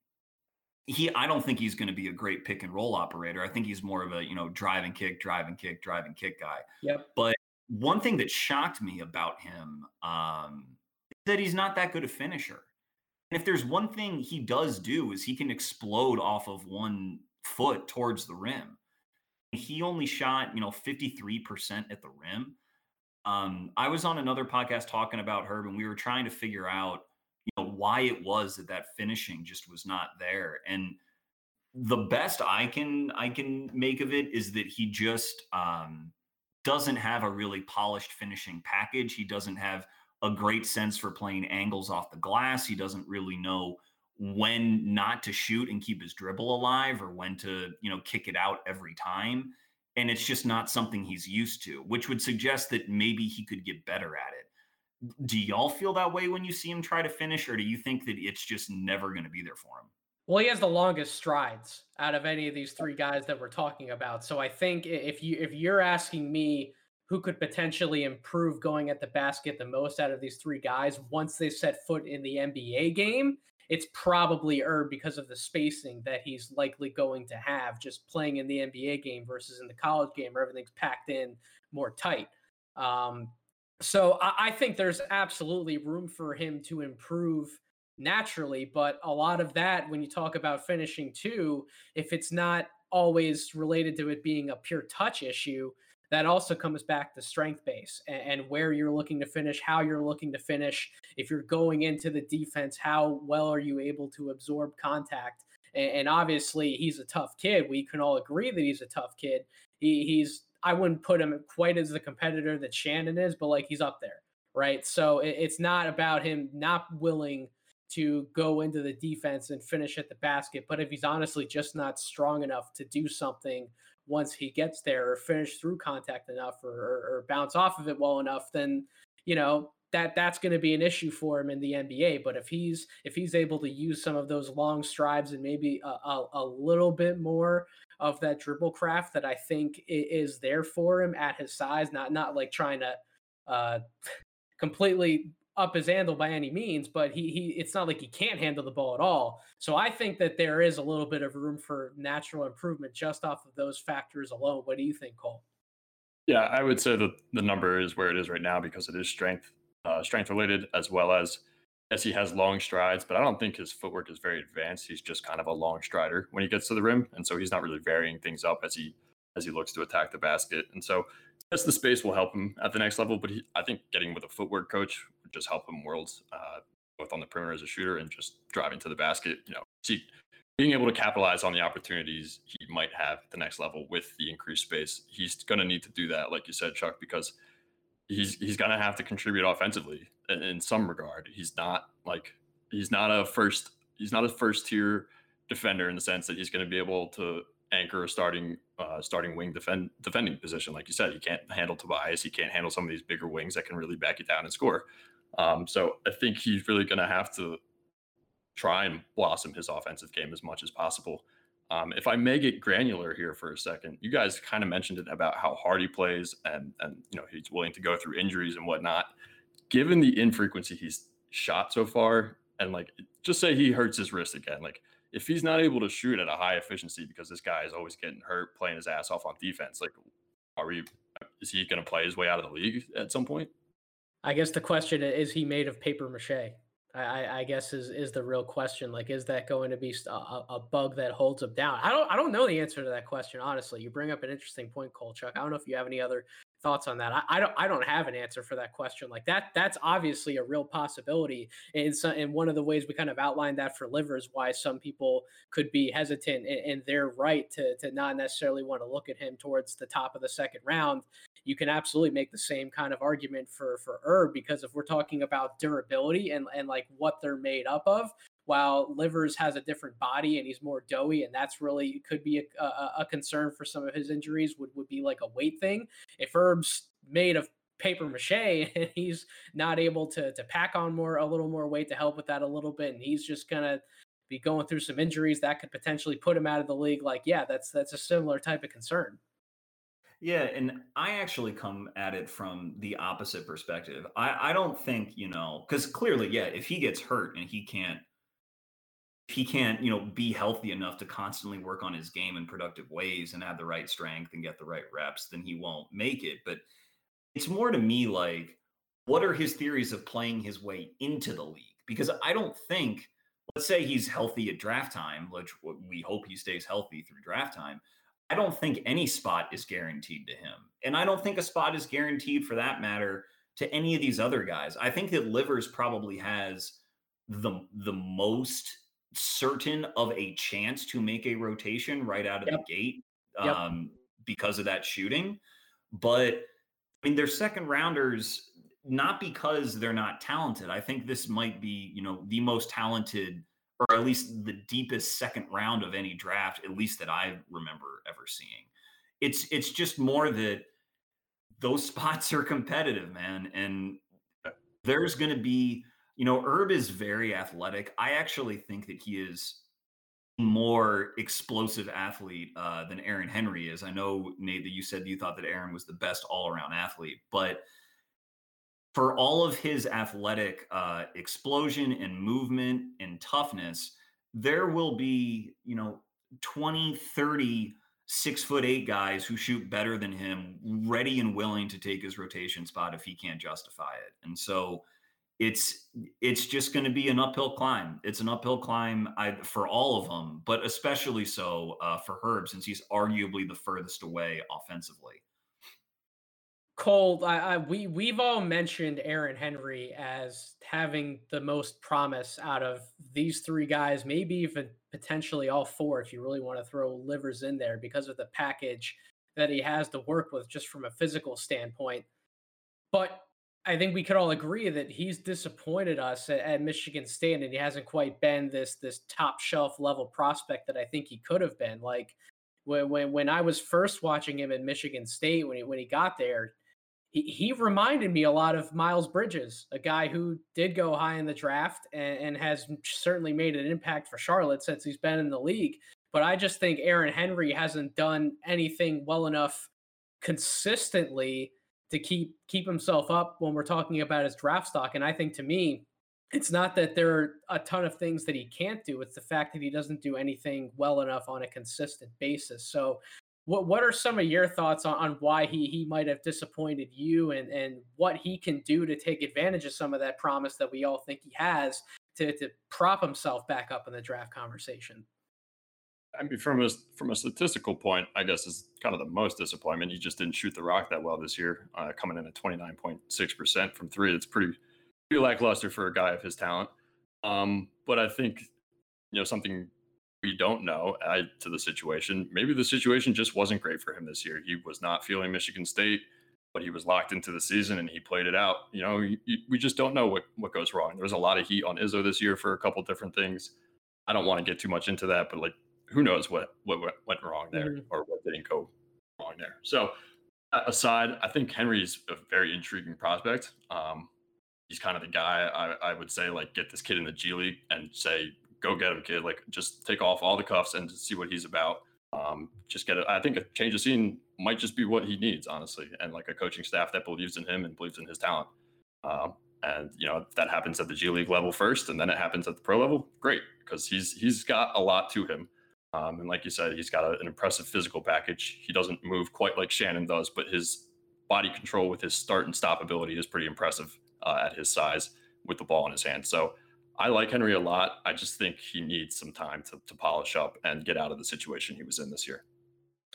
he I don't think he's going to be a great pick and roll operator. I think he's more of a you know drive and kick, drive and kick, drive and kick guy. Yep. But one thing that shocked me about him um, is that he's not that good a finisher. And if there's one thing he does do is he can explode off of one foot towards the rim. He only shot, you know, 53% at the rim. Um, I was on another podcast talking about Herb, and we were trying to figure out, you know, why it was that that finishing just was not there. And the best I can I can make of it is that he just um, doesn't have a really polished finishing package. He doesn't have a great sense for playing angles off the glass. He doesn't really know when not to shoot and keep his dribble alive or when to, you know, kick it out every time. And it's just not something he's used to, which would suggest that maybe he could get better at it. Do y'all feel that way when you see him try to finish, or do you think that it's just never going to be there for him? Well, he has the longest strides out of any of these three guys that we're talking about. So I think if you if you're asking me who could potentially improve going at the basket the most out of these three guys once they set foot in the NBA game, it's probably Herb because of the spacing that he's likely going to have just playing in the NBA game versus in the college game where everything's packed in more tight. Um, so I, I think there's absolutely room for him to improve naturally. But a lot of that, when you talk about finishing too, if it's not always related to it being a pure touch issue, that also comes back to strength base and, where you're looking to finish, how you're looking to finish. If you're going into the defense, how well are you able to absorb contact? And, obviously, he's a tough kid. We can all agree that he's a tough kid. He, he's I wouldn't put him quite as the competitor that Shannon is, but like he's up there, right? So it, it's not about him not willing to go into the defense and finish at the basket. But if he's honestly just not strong enough to do something once he gets there or finish through contact enough or, or, or bounce off of it well enough, then you know that that's going to be an issue for him in the NBA. But if he's if he's able to use some of those long strides and maybe a, a, a little bit more of that dribble craft that I think is there for him at his size, not not like trying to uh, completely up his handle by any means, but he he it's not like he can't handle the ball at all. So I think that there is a little bit of room for natural improvement just off of those factors alone. What do you think, Cole? Yeah, I would say that the number is where it is right now because it is strength uh, strength related as well as yes he has long strides, but I don't think his footwork is very advanced. He's just kind of a long strider when he gets to the rim, and so he's not really varying things up as he as he looks to attack the basket. And so yes, the space will help him at the next level, but he, I think getting with a footwork coach would just help him worlds, uh, both on the perimeter as a shooter and just driving to the basket. You know, see, being able to capitalize on the opportunities he might have at the next level with the increased space. He's going to need to do that, like you said, Chuck, because he's he's to have to contribute offensively in, in some regard. He's not like he's not a first he's not a first tier defender in the sense that he's going to be able to anchor a starting uh, starting wing defend defending position. Like you said, he can't handle Tobias. He can't handle some of these bigger wings that can really back you down and score. Um, so I think he's really going to have to try and blossom his offensive game as much as possible. Um, if I may get granular here for a second, you guys kind of mentioned it about how hard he plays and and you know he's willing to go through injuries and whatnot. Given the infrequency he's shot so far, and like just say he hurts his wrist again, like if he's not able to shoot at a high efficiency because this guy is always getting hurt playing his ass off on defense, like are we is he going to play his way out of the league at some point? I guess the question is he made of paper mache? I, I, guess is is the real question. Like, is that going to be a, a, bug that holds him down? I don't I don't know the answer to that question. Honestly, you bring up an interesting point, Kolchuk. I don't know if you have any other thoughts on that. I, I, don't I don't have an answer for that question. Like that that's obviously a real possibility. And so and one of the ways we kind of outlined that for livers why some people could be hesitant and, and they're right to to not necessarily want to look at him towards the top of the second round. You can absolutely make the same kind of argument for for Erb because if we're talking about durability and and like what they're made up of, while Livers has a different body and he's more doughy, and that's really could be a, a, a concern for some of his injuries. Would would be like a weight thing. If herb's made of paper mache and he's not able to to pack on more a little more weight to help with that a little bit, and he's just gonna be going through some injuries that could potentially put him out of the league. Like, yeah, that's that's a similar type of concern. Yeah, and I actually come at it from the opposite perspective. I, I don't think, you know, because clearly, yeah, if he gets hurt and he can't if he can't, you know, be healthy enough to constantly work on his game in productive ways and have the right strength and get the right reps, then he won't make it. But it's more to me like, what are his theories of playing his way into the league? Because I don't think, let's say he's healthy at draft time, which we hope he stays healthy through draft time. I don't think any spot is guaranteed to him. And I don't think a spot is guaranteed for that matter to any of these other guys. I think that Livers probably has the the most certain of a chance to make a rotation right out of yep. the gate um, yep. because of that shooting. But I mean, they're second rounders not because they're not talented. I think this might be, you know, the most talented or at least the deepest second round of any draft, at least that I remember ever seeing. It's it's just more that those spots are competitive, man, and there's going to be you know, Herb is very athletic. I actually think that he is more explosive athlete uh, than Aaron Henry is. I know Nate that you said you thought that Aaron was the best all-around athlete, but for all of his athletic uh, explosion and movement and toughness, there will be, you know, 20, 30 six foot eight guys who shoot better than him, ready and willing to take his rotation spot if he can't justify it. And so it's it's just going to be an uphill climb. It's an uphill climb I, for all of them, but especially so uh, for Herb since he's arguably the furthest away offensively. Cole, I, I, we we've all mentioned Aaron Henry as having the most promise out of these three guys, maybe even potentially all four, if you really want to throw livers in there, because of the package that he has to work with, just from a physical standpoint. But I think we could all agree that he's disappointed us at, at, Michigan State, and he hasn't quite been this this top shelf level prospect that I think he could have been. Like when when when I was first watching him at Michigan State when he when he got there, he, reminded me a lot of Miles Bridges, a guy who did go high in the draft and, and has certainly made an impact for Charlotte since he's been in the league. But I just think Aaron Henry hasn't done anything well enough consistently to keep keep himself up when we're talking about his draft stock. And I think to me, it's not that there are a ton of things that he can't do. It's the fact that he doesn't do anything well enough on a consistent basis. So what what are some of your thoughts on, on why he he might have disappointed you and and what he can do to take advantage of some of that promise that we all think he has to to prop himself back up in the draft conversation? I mean, from a from a statistical point, I guess is kind of the most disappointment. He just didn't shoot the rock that well this year, uh, coming in at twenty nine point six percent from three. It's pretty pretty lackluster for a guy of his talent. Um, but I think you know something we don't know add to the situation. Maybe the situation just wasn't great for him this year. He was not feeling Michigan State, but he was locked into the season and he played it out. You know, we just don't know what what goes wrong. There was a lot of heat on Izzo this year for a couple different things. I don't want to get too much into that, but like who knows what what went wrong there mm-hmm. or what didn't go wrong there. So aside, I think Henry's a very intriguing prospect. Um, he's kind of the guy I, I would say like get this kid in the G League and say go get him, kid. Like just take off all the cuffs and see what he's about. Um, just get it. I think a change of scene might just be what he needs, honestly, and like a coaching staff that believes in him and believes in his talent. Um, and you know if that happens at the G League level first, and then it happens at the pro level, great, because he's he's got a lot to him. Um, and like you said, he's got a, an impressive physical package. He doesn't move quite like Shannon does, but his body control with his start and stop ability is pretty impressive uh, at his size with the ball in his hand. So I like Henry a lot. I just think he needs some time to, to polish up and get out of the situation he was in this year.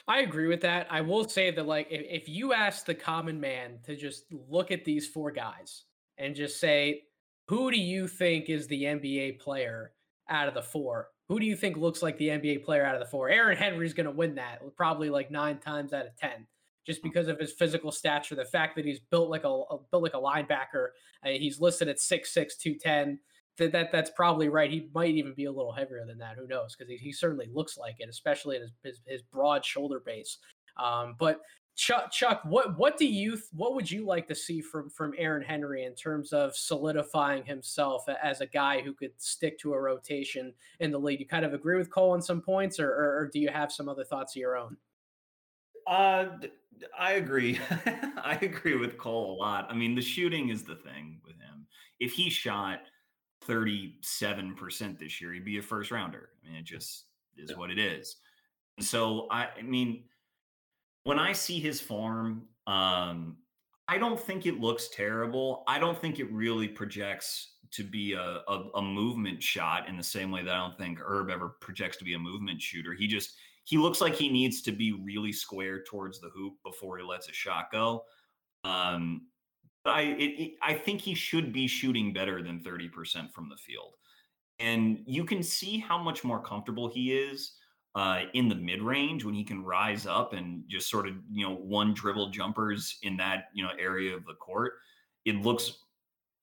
I agree with that. I will say that, like, if, if you ask the common man to just look at these four guys and just say, who do you think is the NBA player out of the four? Who do you think looks like the NBA player out of the four? Aaron Henry's going to win that probably like nine times out of 10 just hmm. because of his physical stature, the fact that he's built like a, built like a linebacker. He's listed at 6'6", 210 that, that that's probably right. He might even be a little heavier than that. Who knows? Because he, he certainly looks like it, especially in his, his, his broad shoulder base. Um, but Chuck, Chuck, what what do you what would you like to see from from Aaron Henry in terms of solidifying himself as a guy who could stick to a rotation in the league? You kind of agree with Cole on some points, or, or, or do you have some other thoughts of your own? Uh, I agree. I agree with Cole a lot. I mean, the shooting is the thing with him. If he shot 37% this year, he'd be a first rounder. I mean, it just is what it is. And so, I, I mean, when I see his form, um, I don't think it looks terrible. I don't think it really projects to be a, a, a, movement shot in the same way that I don't think Herb ever projects to be a movement shooter. He just he looks like he needs to be really square towards the hoop before he lets a shot go. Um, I it, I think he should be shooting better than 30% from the field. And you can see how much more comfortable he is uh, in the mid range when he can rise up and just sort of, you know, one dribble jumpers in that, you know, area of the court. It looks,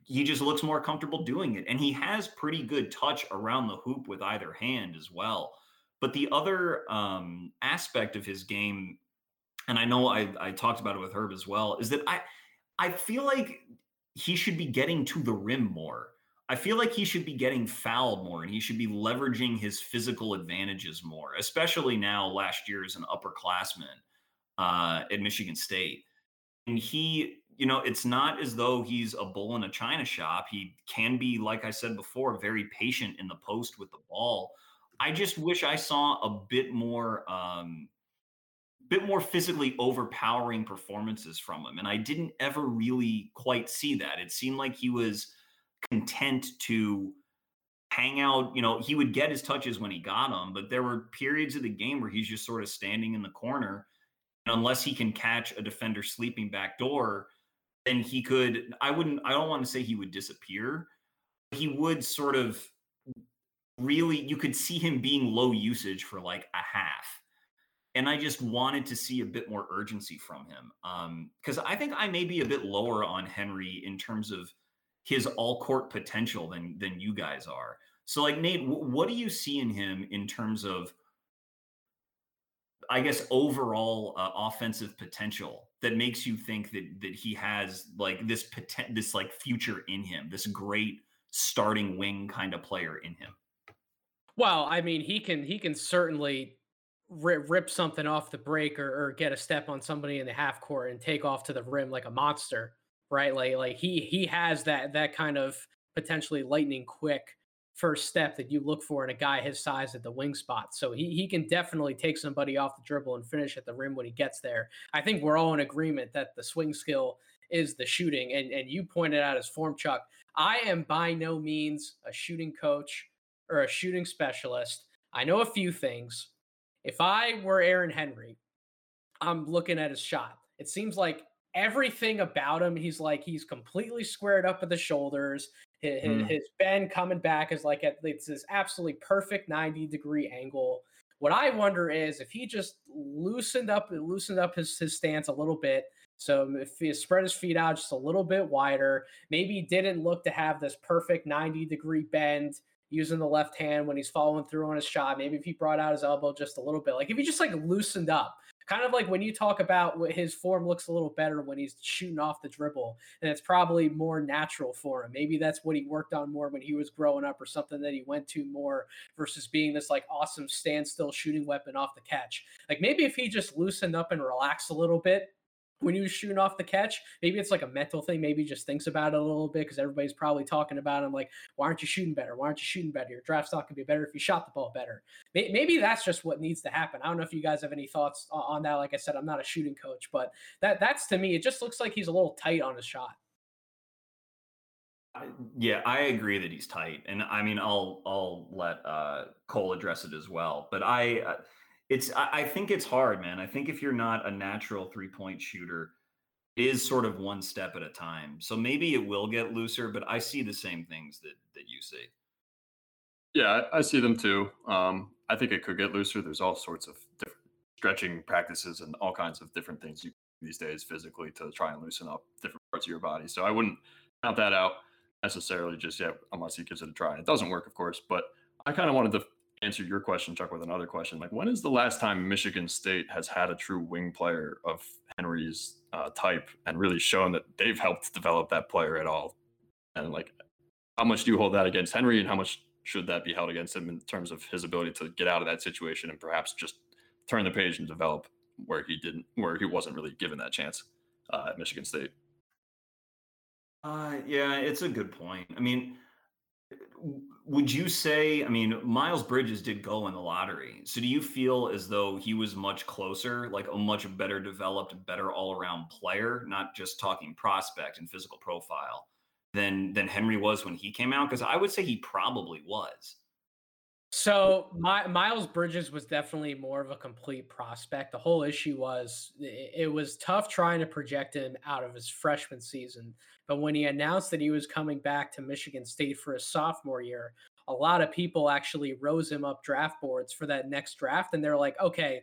he just looks more comfortable doing it. And he has pretty good touch around the hoop with either hand as well. But the other um, aspect of his game, and I know I, I talked about it with Herb as well, is that I, I feel like he should be getting to the rim more. I feel like he should be getting fouled more and he should be leveraging his physical advantages more, especially now last year as an upperclassman uh, at Michigan State. And he, you know, it's not as though he's a bull in a china shop. He can be, like I said before, very patient in the post with the ball. I just wish I saw a bit more um, bit more physically overpowering performances from him. And I didn't ever really quite see that. It seemed like he was content to hang out. You know, he would get his touches when he got them, but there were periods of the game where he's just sort of standing in the corner. And unless he can catch a defender sleeping back door, then he could, I wouldn't, I don't want to say he would disappear. He would sort of really, you could see him being low usage for like a half and I just wanted to see a bit more urgency from him. Because um, I think I may be a bit lower on Henry in terms of his all court potential than than you guys are. So, like Nate, w- what do you see in him in terms of, I guess, overall uh, offensive potential that makes you think that that he has like this poten- this like future in him, this great starting wing kind of player in him? Well, I mean, he can he can certainly rip, something off the break or, or get a step on somebody in the half court and take off to the rim like a monster, right? Like like he he has that that kind of potentially lightning quick first step that you look for in a guy his size at the wing spot. So he he can definitely take somebody off the dribble and finish at the rim when he gets there. I think we're all in agreement that the swing skill is the shooting. And and you pointed out his form, Chuck. I am by no means a shooting coach or a shooting specialist. I know a few things. If I were Aaron Henry, I'm looking at his shot. It seems like everything about him, he's like he's completely squared up at the shoulders. His, mm. his bend coming back is like at, it's this absolutely perfect 90 degree angle. What I wonder is if he just loosened up loosened up his, his stance a little bit. So if he spread his feet out just a little bit wider, maybe didn't look to have this perfect 90 degree bend using the left hand when he's following through on his shot. Maybe if he brought out his elbow just a little bit, like if he just like loosened up, kind of like when you talk about what his form looks a little better when he's shooting off the dribble, and it's probably more natural for him. Maybe that's what he worked on more when he was growing up, or something that he went to more versus being this like awesome standstill shooting weapon off the catch. Like maybe if he just loosened up and relaxed a little bit, when he was shooting off the catch. Maybe it's like a mental thing. Maybe just thinks about it a little bit because everybody's probably talking about him. Like, why aren't you shooting better? Why aren't you shooting better? Your draft stock could be better if you shot the ball better. Maybe that's just what needs to happen. I don't know if you guys have any thoughts on that. Like I said, I'm not a shooting coach, but that that's to me, it just looks like he's a little tight on his shot. yeah, I agree that he's tight, and I mean, I'll I'll let uh, Cole address it as well. But I, uh, it's I, I think it's hard, man. I think if you're not a natural three point shooter, it is sort of one step at a time. So maybe it will get looser, but I see the same things that that you see. Yeah, I, see them too. Um, I think it could get looser. There's all sorts of different stretching practices and all kinds of different things you these days physically to try and loosen up different parts of your body. So I wouldn't count that out necessarily just yet unless he gives it a try. It doesn't work, of course, but I kind of wanted to answer your question, Chuck, with another question. Like, when is the last time Michigan State has had a true wing player of Henry's uh, type and really shown that they've helped develop that player at all? And like, how much do you hold that against Henry, and how much should that be held against him in terms of his ability to get out of that situation and perhaps just turn the page and develop where he didn't, where he wasn't really given that chance uh, at Michigan State? Uh, yeah, it's a good point. I mean, would you say, I mean, Miles Bridges did go in the lottery. So do you feel as though he was much closer, like a much better developed, better all around player, not just talking prospect and physical profile than than Henry was when he came out? Because I would say he probably was. So my, Miles Bridges was definitely more of a complete prospect. The whole issue was it was tough trying to project him out of his freshman season. But when he announced that he was coming back to Michigan State for his sophomore year, a lot of people actually rose him up draft boards for that next draft. And they're like, okay,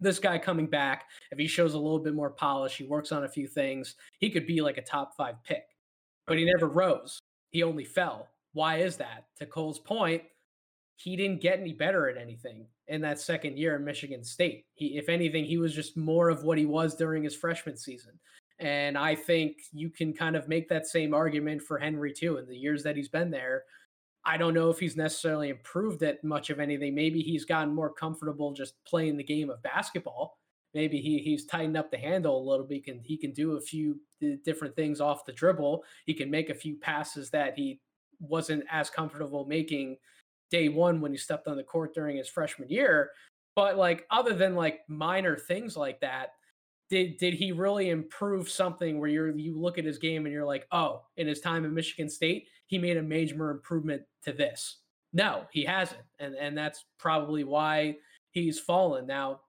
this guy coming back, if he shows a little bit more polish, he works on a few things, he could be like a top five pick. But he never rose. He only fell. Why is that? To Cole's point, he didn't get any better at anything in that second year in Michigan State. He, if anything, he was just more of what he was during his freshman season. And I think you can kind of make that same argument for Henry too. In the years that he's been there, I don't know if he's necessarily improved at much of anything. Maybe he's gotten more comfortable just playing the game of basketball. Maybe he he's tightened up the handle a little bit. He can he can do a few uh, different things off the dribble. He can make a few passes that he wasn't as comfortable making day one when he stepped on the court during his freshman year. But like other than like minor things like that, did did he really improve something where you're you look at his game and you're like, oh, in his time in Michigan State, he made a major improvement to this? No, he hasn't. And and that's probably why he's fallen. Now,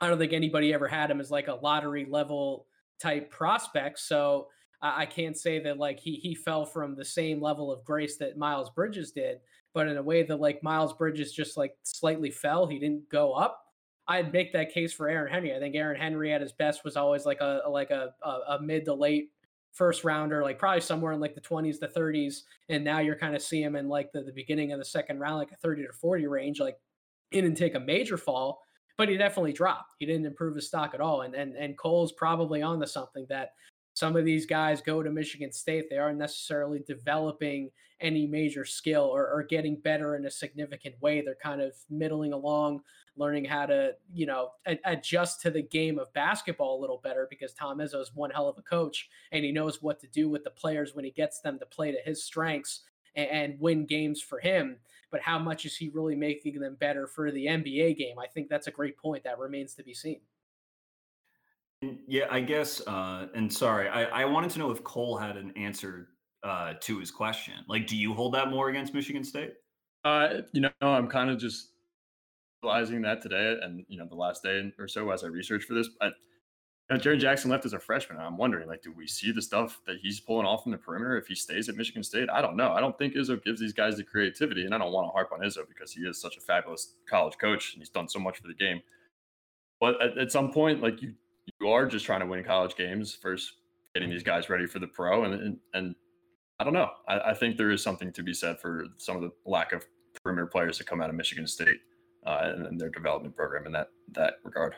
I don't think anybody ever had him as like a lottery level type prospect. So I, I can't say that like he he fell from the same level of grace that Miles Bridges did but in a way that like Miles Bridges just like slightly fell. He didn't go up. I'd make that case for Aaron Henry. I think Aaron Henry at his best was always like a like a, a, a mid to late first rounder, like probably somewhere in like the 20s the 30s. And now you're kind of seeing him in like the, the beginning of the second round, like a 30 to 40 range. Like he didn't take a major fall, but he definitely dropped. He didn't improve his stock at all. And and and Cole's probably on to something that some of these guys go to Michigan State, they aren't necessarily developing any major skill or, or, getting better in a significant way. They're kind of middling along, learning how to, you know, a- adjust to the game of basketball a little better because Tom Izzo is one hell of a coach and he knows what to do with the players when he gets them to play to his strengths and, and win games for him. But how much is he really making them better for the NBA game? I think that's a great point that remains to be seen. Yeah, I guess. Uh, and sorry, I, I wanted to know if Cole had an answer uh, to his question. Like, do you hold that more against Michigan State? Uh, you know, I'm kind of just realizing that today, and you know, the last day or so as I researched for this. But you know, Jackson left as a freshman. I'm wondering, like, do we see the stuff that he's pulling off from the perimeter if he stays at Michigan State? I don't know. I don't think Izzo gives these guys the creativity, and I don't want to harp on Izzo because he is such a fabulous college coach and he's done so much for the game. But at, at some point, like you you are just trying to win college games first getting these guys ready for the pro and and, and I don't know. I, I, think there is something to be said for some of the lack of premier players that come out of Michigan State uh, and, their development program in that that regard.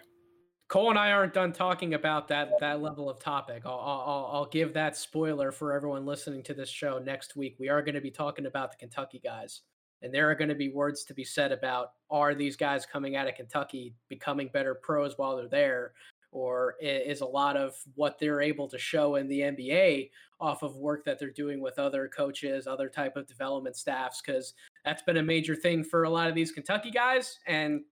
Cole and I aren't done talking about that that level of topic. I'll, I'll, I'll give that spoiler for everyone listening to this show next week. We are going to be talking about the Kentucky guys, and there are going to be words to be said about are these guys coming out of Kentucky becoming better pros while they're there, or is a lot of what they're able to show in the NBA off of work that they're doing with other coaches, other type of development staffs, because that's been a major thing for a lot of these Kentucky guys. And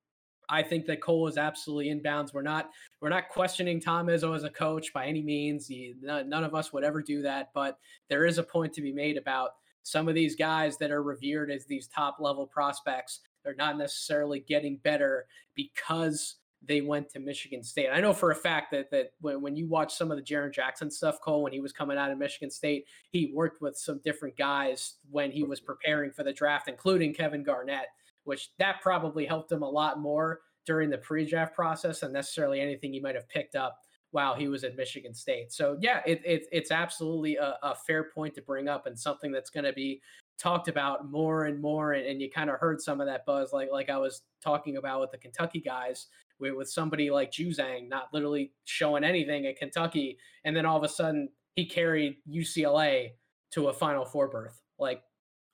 I think that Cole is absolutely inbounds. We're not we're not questioning Tom Izzo as a coach by any means. He, none of us would ever do that, but there is a point to be made about some of these guys that are revered as these top level prospects. They're not necessarily getting better because they went to Michigan State. I know for a fact that that when, when you watch some of the Jaren Jackson stuff, Cole, when he was coming out of Michigan State, he worked with some different guys when he was preparing for the draft, including Kevin Garnett, which that probably helped him a lot more during the pre-draft process than necessarily anything he might have picked up while he was at Michigan State. So yeah, it, it it's absolutely a, a fair point to bring up and something that's going to be talked about more and more. And, and you kind of heard some of that buzz, like like I was talking about with the Kentucky guys with, with somebody like Juzang not literally showing anything at Kentucky, and then all of a sudden he carried UCLA to a Final Four berth. Like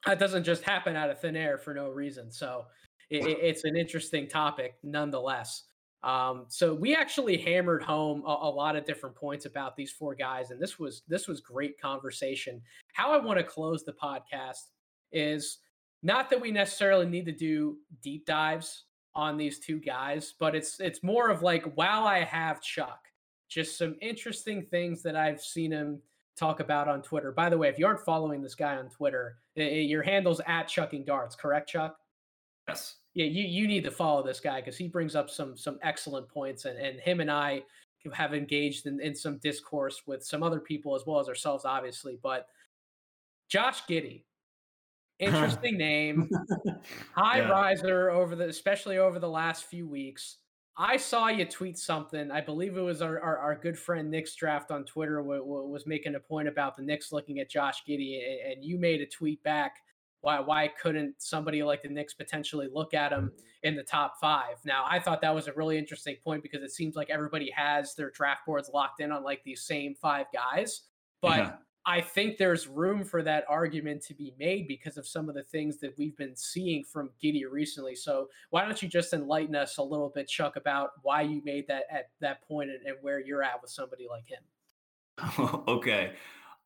that doesn't just happen out of thin air for no reason. So it, it's an interesting topic nonetheless. Um, so we actually hammered home a, a, lot of different points about these four guys, and this was this was great conversation. How I want to close the podcast is not that we necessarily need to do deep dives on these two guys, but it's it's more of like while I have Chuck, just some interesting things that I've seen him talk about on Twitter. By the way, if you aren't following this guy on Twitter, your handle's at chucking darts, correct, Chuck? Yes. Yeah, you you need to follow this guy because he brings up some some excellent points, and and him and I have engaged in, in some discourse with some other people as well as ourselves, obviously. But Josh Giddey, Interesting name. High yeah. riser over the especially over the last few weeks. I saw you tweet something. I believe it was our, our, our good friend Nick's draft on Twitter w- w- was making a point about the Knicks looking at Josh Giddey, and, and you made a tweet back. Why why couldn't somebody like the Knicks potentially look at him in the top five? Now I thought that was a really interesting point because it seems like everybody has their draft boards locked in on like these same five guys, but. Yeah I think there's room for that argument to be made because of some of the things that we've been seeing from Giddey recently. So why don't you just enlighten us a little bit, Chuck, about why you made that at that point and, and where you're at with somebody like him? okay.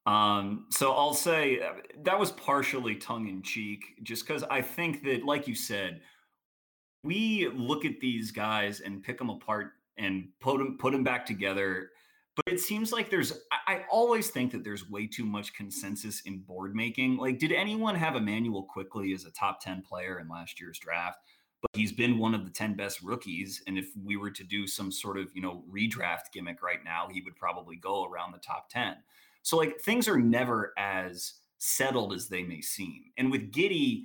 Um, so I'll say uh, that was partially tongue in cheek, just because I think that, like you said, we look at these guys and pick them apart and put them put them back together but it seems like there's I, I, always think that there's way too much consensus in board making. Like did anyone have Immanuel Quickley as a top 10 player in last year's draft? But he's been one of the 10 best rookies and if we were to do some sort of you know redraft gimmick right now he would probably go around the top 10 so like things are never as settled as they may seem. And with giddey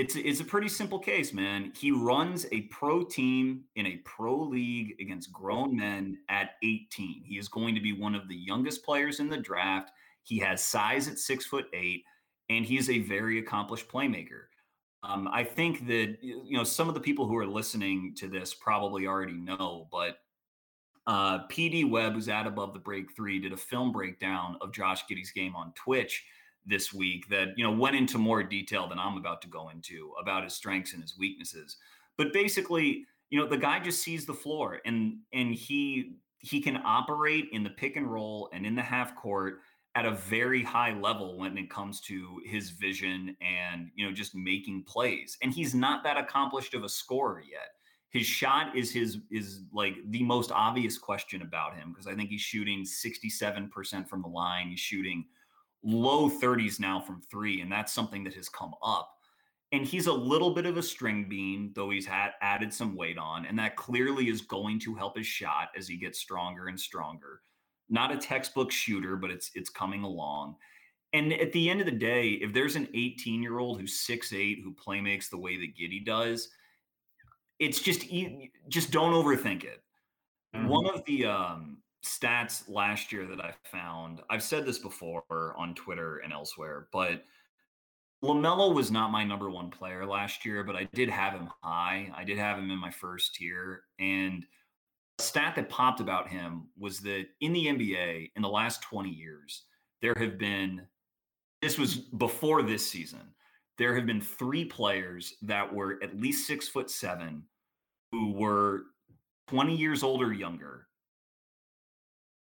it's it's a pretty simple case, man. He runs a pro team in a pro league against grown men at 18. He is going to be one of the youngest players in the draft. He has size at six foot eight, and he is a very accomplished playmaker. Um, I think that you know some of the people who are listening to this probably already know, but uh, PD Webb, who's at above the break three, did a film breakdown of Josh Giddey's game on Twitch this week that you know went into more detail than I'm about to go into about his strengths and his weaknesses. But basically, you know, the guy just sees the floor and and he he can operate in the pick and roll and in the half court at a very high level when it comes to his vision and you know just making plays. And he's not that accomplished of a scorer yet. His shot is his is like the most obvious question about him because I think he's shooting 67% from the line. He's shooting low 30s now from three, and that's something that has come up. And he's a little bit of a string bean, though he's had added some weight on, and that clearly is going to help his shot as he gets stronger and stronger. Not a textbook shooter, but it's it's coming along. And at the end of the day, if there's an 18 year old who's 6'8 who play makes the way that Giddey does, it's just just don't overthink it. Mm-hmm. One of the um, stats last year that I found. I've said this before on Twitter and elsewhere, but LaMelo was not my number one player last year, but I did have him high. I did have him in my first tier. And a stat that popped about him was that in the NBA, in the last 20 years, there have been, this was before this season, there have been three players that were at least six foot seven who were 20 years old or younger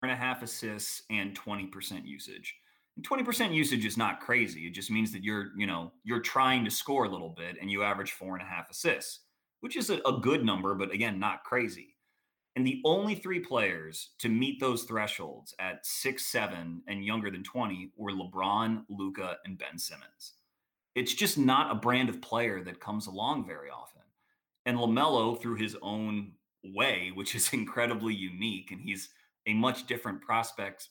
and a half assists and 20% usage. And 20% usage is not crazy. It just means that you're, you know, you're trying to score a little bit and you average four and a half assists, which is a, a good number, but again, not crazy. And the only three players to meet those thresholds at six, seven, and younger than 20 were LeBron, Luka, and Ben Simmons. It's just not a brand of player that comes along very often. And LaMelo, through his own way, which is incredibly unique, and he's a much different prospect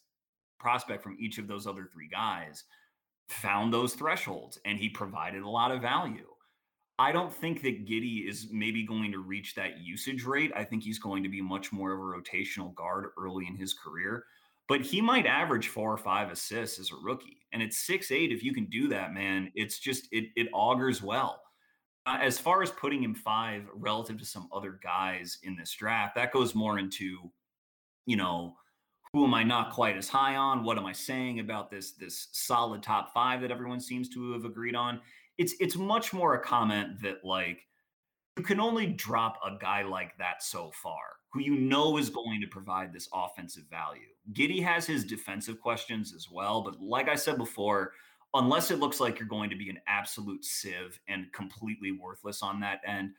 prospect from each of those other three guys, found those thresholds and he provided a lot of value. I don't think that Giddey is maybe going to reach that usage rate. I think he's going to be much more of a rotational guard early in his career, but he might average four or five assists as a rookie. And it's six eight. If you can do that, man, it's just it it augurs well. Uh, as far as putting him five relative to some other guys in this draft, that goes more into, you know, who am I not quite as high on? What am I saying about this this solid top five that everyone seems to have agreed on? It's it's much more a comment that like you can only drop a guy like that so far, who you know is going to provide this offensive value. Giddey has his defensive questions as well, but like I said before, unless it looks like you're going to be an absolute sieve and completely worthless on that end,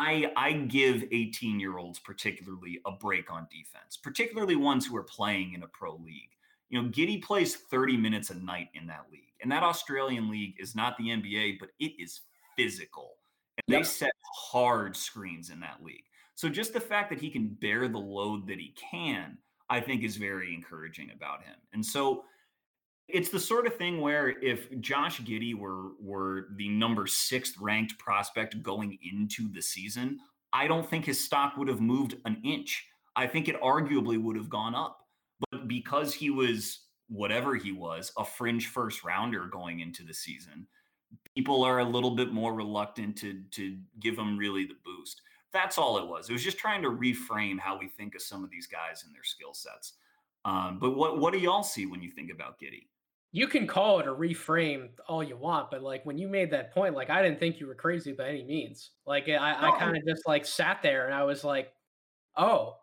I, I give 18 year olds particularly a break on defense, particularly ones who are playing in a pro league. You know, Giddey plays 30 minutes a night in that league. And that Australian league is not the NBA, but it is physical. And yep. they set hard screens in that league. So just the fact that he can bear the load that he can, I think is very encouraging about him. And so it's the sort of thing where if Josh Giddey were were the number sixth ranked prospect going into the season, I don't think his stock would have moved an inch. I think it arguably would have gone up. But because he was whatever he was, a fringe first rounder going into the season, people are a little bit more reluctant to to give him really the boost. That's all it was. It was just trying to reframe how we think of some of these guys and their skill sets. Um, but what what do y'all see when you think about Giddey? You can call it a reframe all you want, but like when you made that point, like I didn't think you were crazy by any means. Like eh, I, I kind of just like sat there and I was like, oh,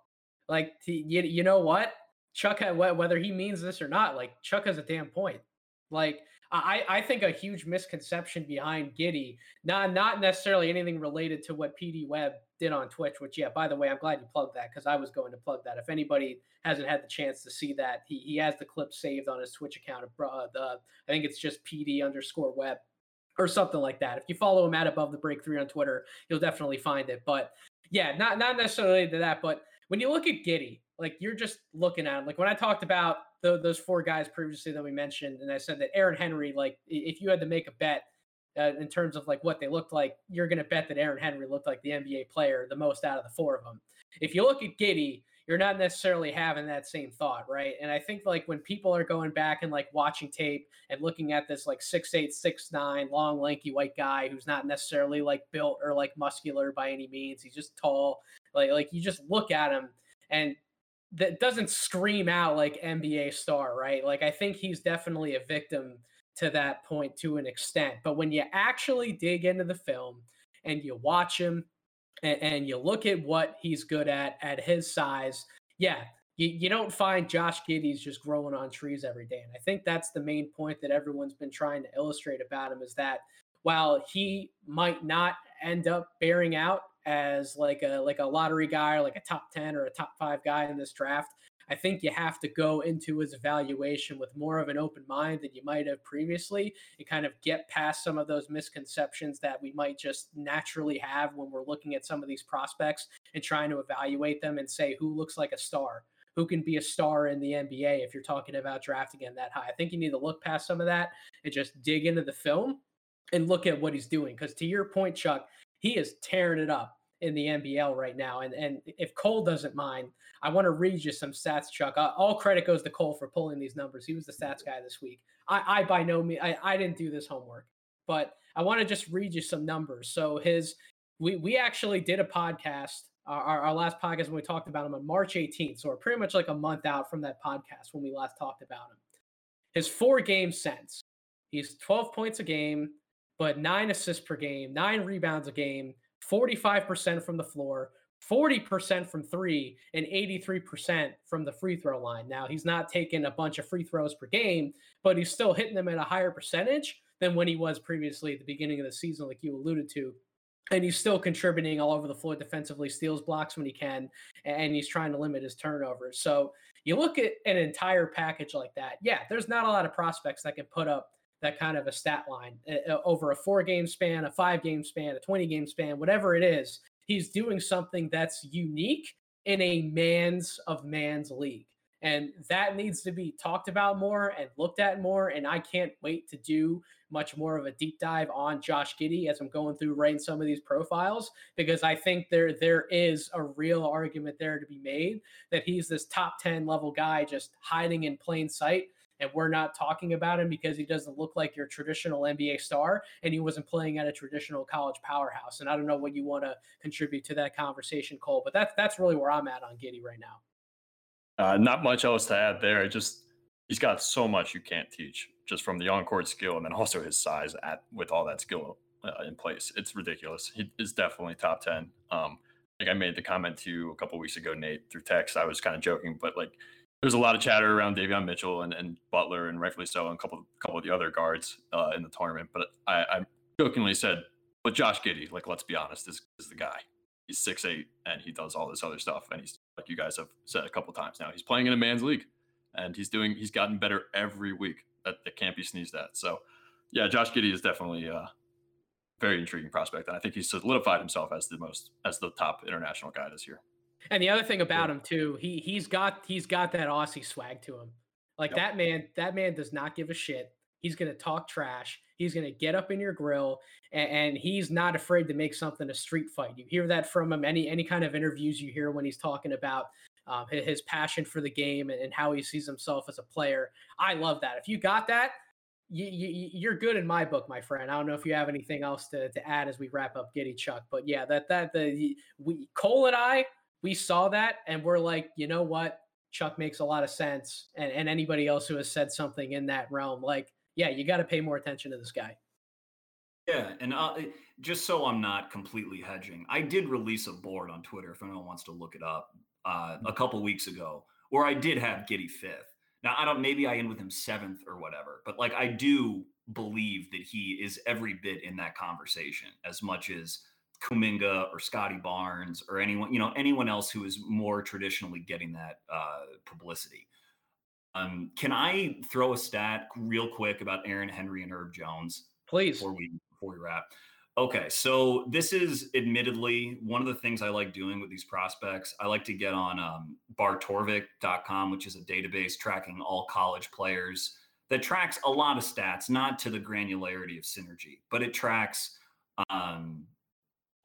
like you, you know what? Chuck, whether he means this or not, like Chuck has a damn point. Like I, I think a huge misconception behind Giddey, not not necessarily anything related to what PD Webb did on Twitch, which yeah, by the way, I'm glad you plugged that because I was going to plug that. If anybody hasn't had the chance to see that, he, he has the clip saved on his Twitch account. Of, uh, the I think it's just PD underscore Webb or something like that. If you follow him at above the break three on Twitter, you'll definitely find it. But yeah, not not necessarily to that, but when you look at Giddey, like you're just looking at him. Like when I talked about the, those four guys previously that we mentioned, and I said that Aaron Henry, like if you had to make a bet uh, in terms of like what they looked like, you're going to bet that Aaron Henry looked like the NBA player the most out of the four of them. If you look at Giddey, you're not necessarily having that same thought, right? And I think like when people are going back and like watching tape and looking at this like six eight, six nine, long, lanky white guy who's not necessarily like built or like muscular by any means, he's just tall. Like like you just look at him and that doesn't scream out like NBA star, right? Like I think he's definitely a victim to that point to an extent. But when you actually dig into the film and you watch him and, and you look at what he's good at at his size, yeah, you, you don't find Josh Giddey's just growing on trees every day. And I think that's the main point that everyone's been trying to illustrate about him is that while he might not end up bearing out as like a like a lottery guy or like a top 10 or a top 5 guy in this draft. I think you have to go into his evaluation with more of an open mind than you might have previously and kind of get past some of those misconceptions that we might just naturally have when we're looking at some of these prospects and trying to evaluate them and say who looks like a star, who can be a star in the NBA if you're talking about drafting him that high. I think you need to look past some of that and just dig into the film and look at what he's doing. Because to your point, Chuck, he is tearing it up in the NBL right now. And and if Cole doesn't mind, I want to read you some stats, Chuck. Uh, all credit goes to Cole for pulling these numbers. He was the stats guy this week. I, I by no means I, I didn't do this homework, but I want to just read you some numbers. So his we we actually did a podcast. Our, our last podcast when we talked about him on March 18th. So we're pretty much like a month out from that podcast when we last talked about him. His four game sense. He's 12 points a game, but nine assists per game, nine rebounds a game, 45% from the floor, 40% from three, and 83% from the free throw line. Now, he's not taking a bunch of free throws per game, but he's still hitting them at a higher percentage than when he was previously at the beginning of the season, like you alluded to. and he's still contributing all over the floor defensively, steals blocks when he can, and he's trying to limit his turnovers. So you look at an entire package like that. Yeah, there's not a lot of prospects that can put up that kind of a stat line uh, over a four game span, a five game span, a 20 game span, whatever it is. He's doing something that's unique in a man's of man's league. And that needs to be talked about more and looked at more. And I can't wait to do much more of a deep dive on Josh Giddey as I'm going through writing some of these profiles because I think there there is a real argument there to be made that he's this top 10 level guy just hiding in plain sight and we're not talking about him because he doesn't look like your traditional NBA star and he wasn't playing at a traditional college powerhouse. And I don't know what you want to contribute to that conversation, Cole, but that's that's really where I'm at on Giddey right now. Uh, not much else to add there. just he's got so much you can't teach just from the on-court skill and then also his size at with all that skill uh, in place. It's ridiculous. He is definitely top ten. Um, like I made the comment to you a couple weeks ago, Nate, through text. I was kind of joking, but like there's a lot of chatter around Davion Mitchell and, and Butler, and rightfully so, and a couple couple of the other guards uh, in the tournament. But I, I jokingly said, "But Josh Giddey, like let's be honest, is is the guy. He's six eight and he does all this other stuff, and he's like you guys have said a couple times now. He's playing in a man's league, and he's doing he's gotten better every week. That, that can't be sneezed at. So, yeah, Josh Giddey is definitely a very intriguing prospect, and I think he's solidified himself as the most as the top international guy this year. And the other thing about him too, he he's got he's got that Aussie swag to him. Like yep. that man, that man does not give a shit. He's gonna talk trash. He's gonna get up in your grill, and, and, he's not afraid to make something a street fight. You hear that from him. Any any kind of interviews you hear when he's talking about um, his passion for the game and, and how he sees himself as a player. I love that. If you got that, you, you, you're good in my book, my friend. I don't know if you have anything else to, to add as we wrap up Giddey Chuck, but yeah, that that the we Cole and I we saw that and we're like, you know what? Chuck makes a lot of sense. And, and anybody else who has said something in that realm, like, yeah, you got to pay more attention to this guy. Yeah, and uh, just so I'm not completely hedging, I did release a board on Twitter if anyone wants to look it up uh, a couple weeks ago, where I did have Giddey fifth. Now I don't, maybe I end with him seventh or whatever, but like I do believe that he is every bit in that conversation as much as Kuminga or Scottie Barnes or anyone, you know, anyone else who is more traditionally getting that uh, publicity. Um, can I throw a stat real quick about Aaron Henry and Herb Jones? Please. Before we before we wrap. Okay, so this is admittedly one of the things I like doing with these prospects. I like to get on um, barttorvik.com, which is a database tracking all college players that tracks a lot of stats, not to the granularity of synergy, but it tracks um,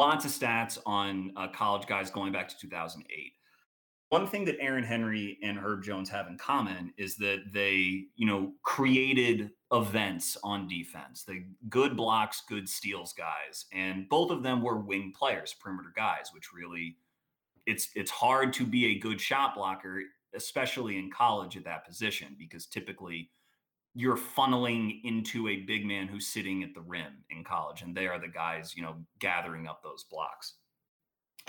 lots of stats on uh, college guys going back to 2008. One thing that Aaron Henry and Herb Jones have in common is that they, you know, created events on defense. The good blocks, good steals guys, and both of them were wing players, perimeter guys, which really it's it's hard to be a good shot blocker, especially in college at that position, because typically you're funneling into a big man who's sitting at the rim in college, and they are the guys, you know, gathering up those blocks.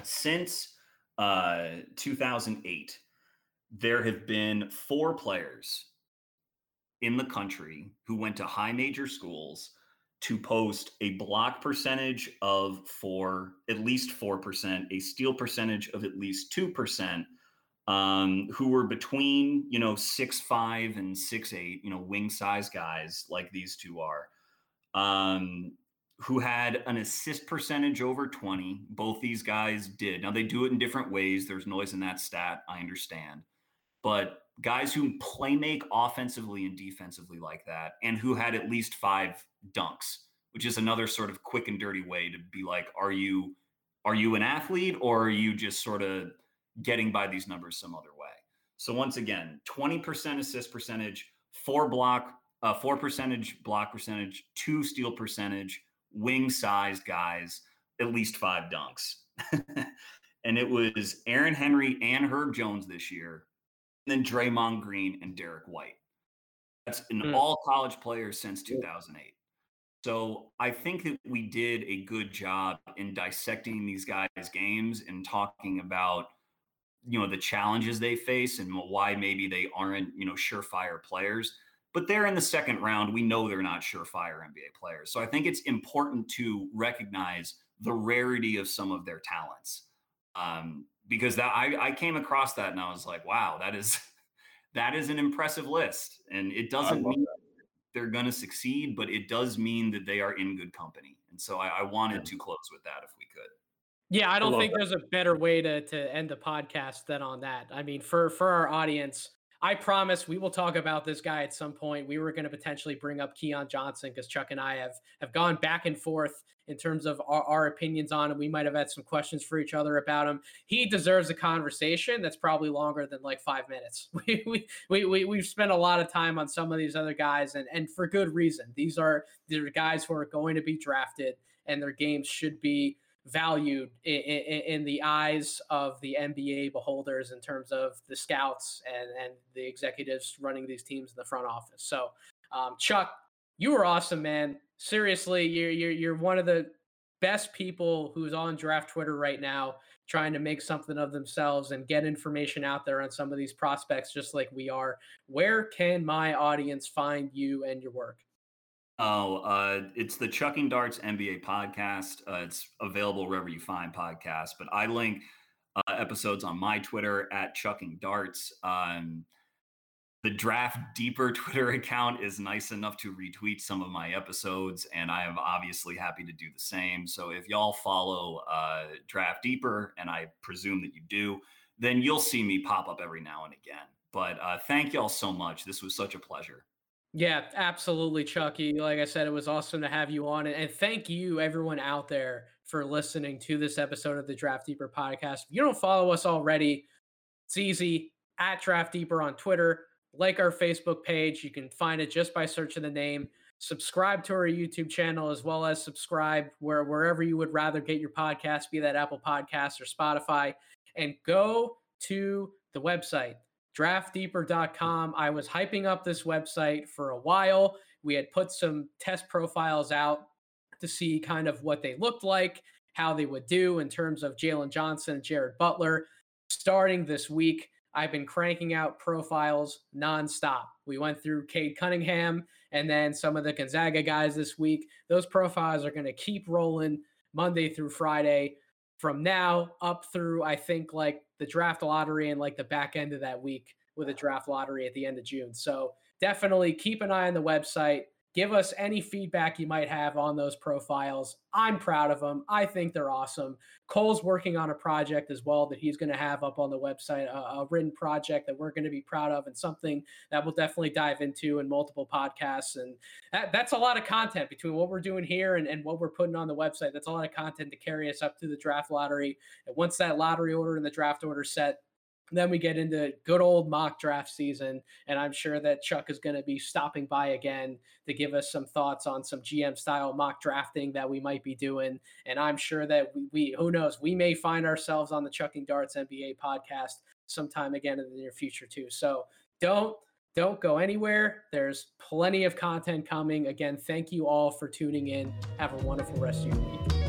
Since uh, 2008, there have been four players in the country who went to high major schools to post a block percentage of four, at least 4%, a steal percentage of at least 2%, um, who were between you know six five and six eight, you know, wing size guys like these two are, um, who had an assist percentage over twenty. Both these guys did. Now they do it in different ways. There's noise in that stat. I understand, but guys who play make offensively and defensively like that, and who had at least five dunks, which is another sort of quick and dirty way to be like, are you are you an athlete or are you just sort of getting by these numbers some other way. So once again, 20% assist percentage, four block, uh, four percentage block percentage, two steal percentage, wing sized guys, at least five dunks. and it was Aaron Henry and Herb Jones this year, and then Draymond Green and Derrick White. That's an mm. all college players since 2008. So I think that we did a good job in dissecting these guys' games and talking about you know the challenges they face and why maybe they aren't you know surefire players but they're in the second round we know they're not surefire nba players so i think it's important to recognize the rarity of some of their talents. Um, because that I, I came across that and I was like, wow, that is that is an impressive list. And it doesn't mean that. they're going to succeed, but it does mean that they are in good company. And so I, I wanted yeah. to close with that if we could. Yeah, I don't I think that. there's a better way to to end the podcast than on that. I mean, for for our audience, I promise we will talk about this guy at some point. We were going to potentially bring up Keon Johnson because Chuck and I have have gone back and forth in terms of our, our, opinions on him. We might have had some questions for each other about him. He deserves a conversation that's probably longer than like five minutes. We we we, we we've spent a lot of time on some of these other guys, and and for good reason. These are these are guys who are going to be drafted, and their games should be valued in, in, in, the eyes of the NBA beholders in terms of the scouts and, and the executives running these teams in the front office. So, um, Chuck, you were awesome, man. Seriously, you're, you're, you're one of the best people who's on draft Twitter right now, trying to make something of themselves and get information out there on some of these prospects, just like we are. Where can my audience find you and your work? Oh, uh, it's the Chucking Darts NBA podcast. Uh, it's available wherever you find podcasts, but I link uh, episodes on my Twitter at Chucking Darts. Um, the Draft Deeper Twitter account is nice enough to retweet some of my episodes, and I am obviously happy to do the same. So if y'all follow uh, Draft Deeper, and I presume that you do, then you'll see me pop up every now and again. But uh, thank y'all so much. This was such a pleasure. Yeah, absolutely, Chucky. Like I said, it was awesome to have you on. And thank you, everyone out there, for listening to this episode of the Draft Deeper podcast. If you don't follow us already, it's easy at Draft Deeper on Twitter. Like our Facebook page. You can find it just by searching the name. Subscribe to our YouTube channel as well as subscribe where wherever you would rather get your podcast, be that Apple Podcasts or Spotify. And go to the website draftdeeper.com. I was hyping up this website for a while. We had put some test profiles out to see kind of what they looked like, how they would do in terms of Jalen Johnson, and Jared Butler. Starting this week, I've been cranking out profiles nonstop. We went through Cade Cunningham and then some of the Gonzaga guys this week. Those profiles are going to keep rolling Monday through Friday from now up through, I think, like the draft lottery and like the back end of that week with a draft lottery at the end of June. So definitely keep an eye on the website. Give us any feedback you might have on those profiles. I'm proud of them. I think they're awesome. Cole's working on a project as well that he's going to have up on the website, a, a written project that we're going to be proud of and something that we'll definitely dive into in multiple podcasts. And that, that's a lot of content between what we're doing here and, and what we're putting on the website. That's a lot of content to carry us up to the draft lottery. And once that lottery order and the draft order set, then we get into good old mock draft season, and I'm sure that Chuck is going to be stopping by again to give us some thoughts on some GM style mock drafting that we might be doing. And I'm sure that we, we who knows, we may find ourselves on the Chucking Darts NBA podcast sometime again in the near future too. So don't don't go anywhere. There's plenty of content coming. Again, thank you all for tuning in. Have a wonderful rest of your week.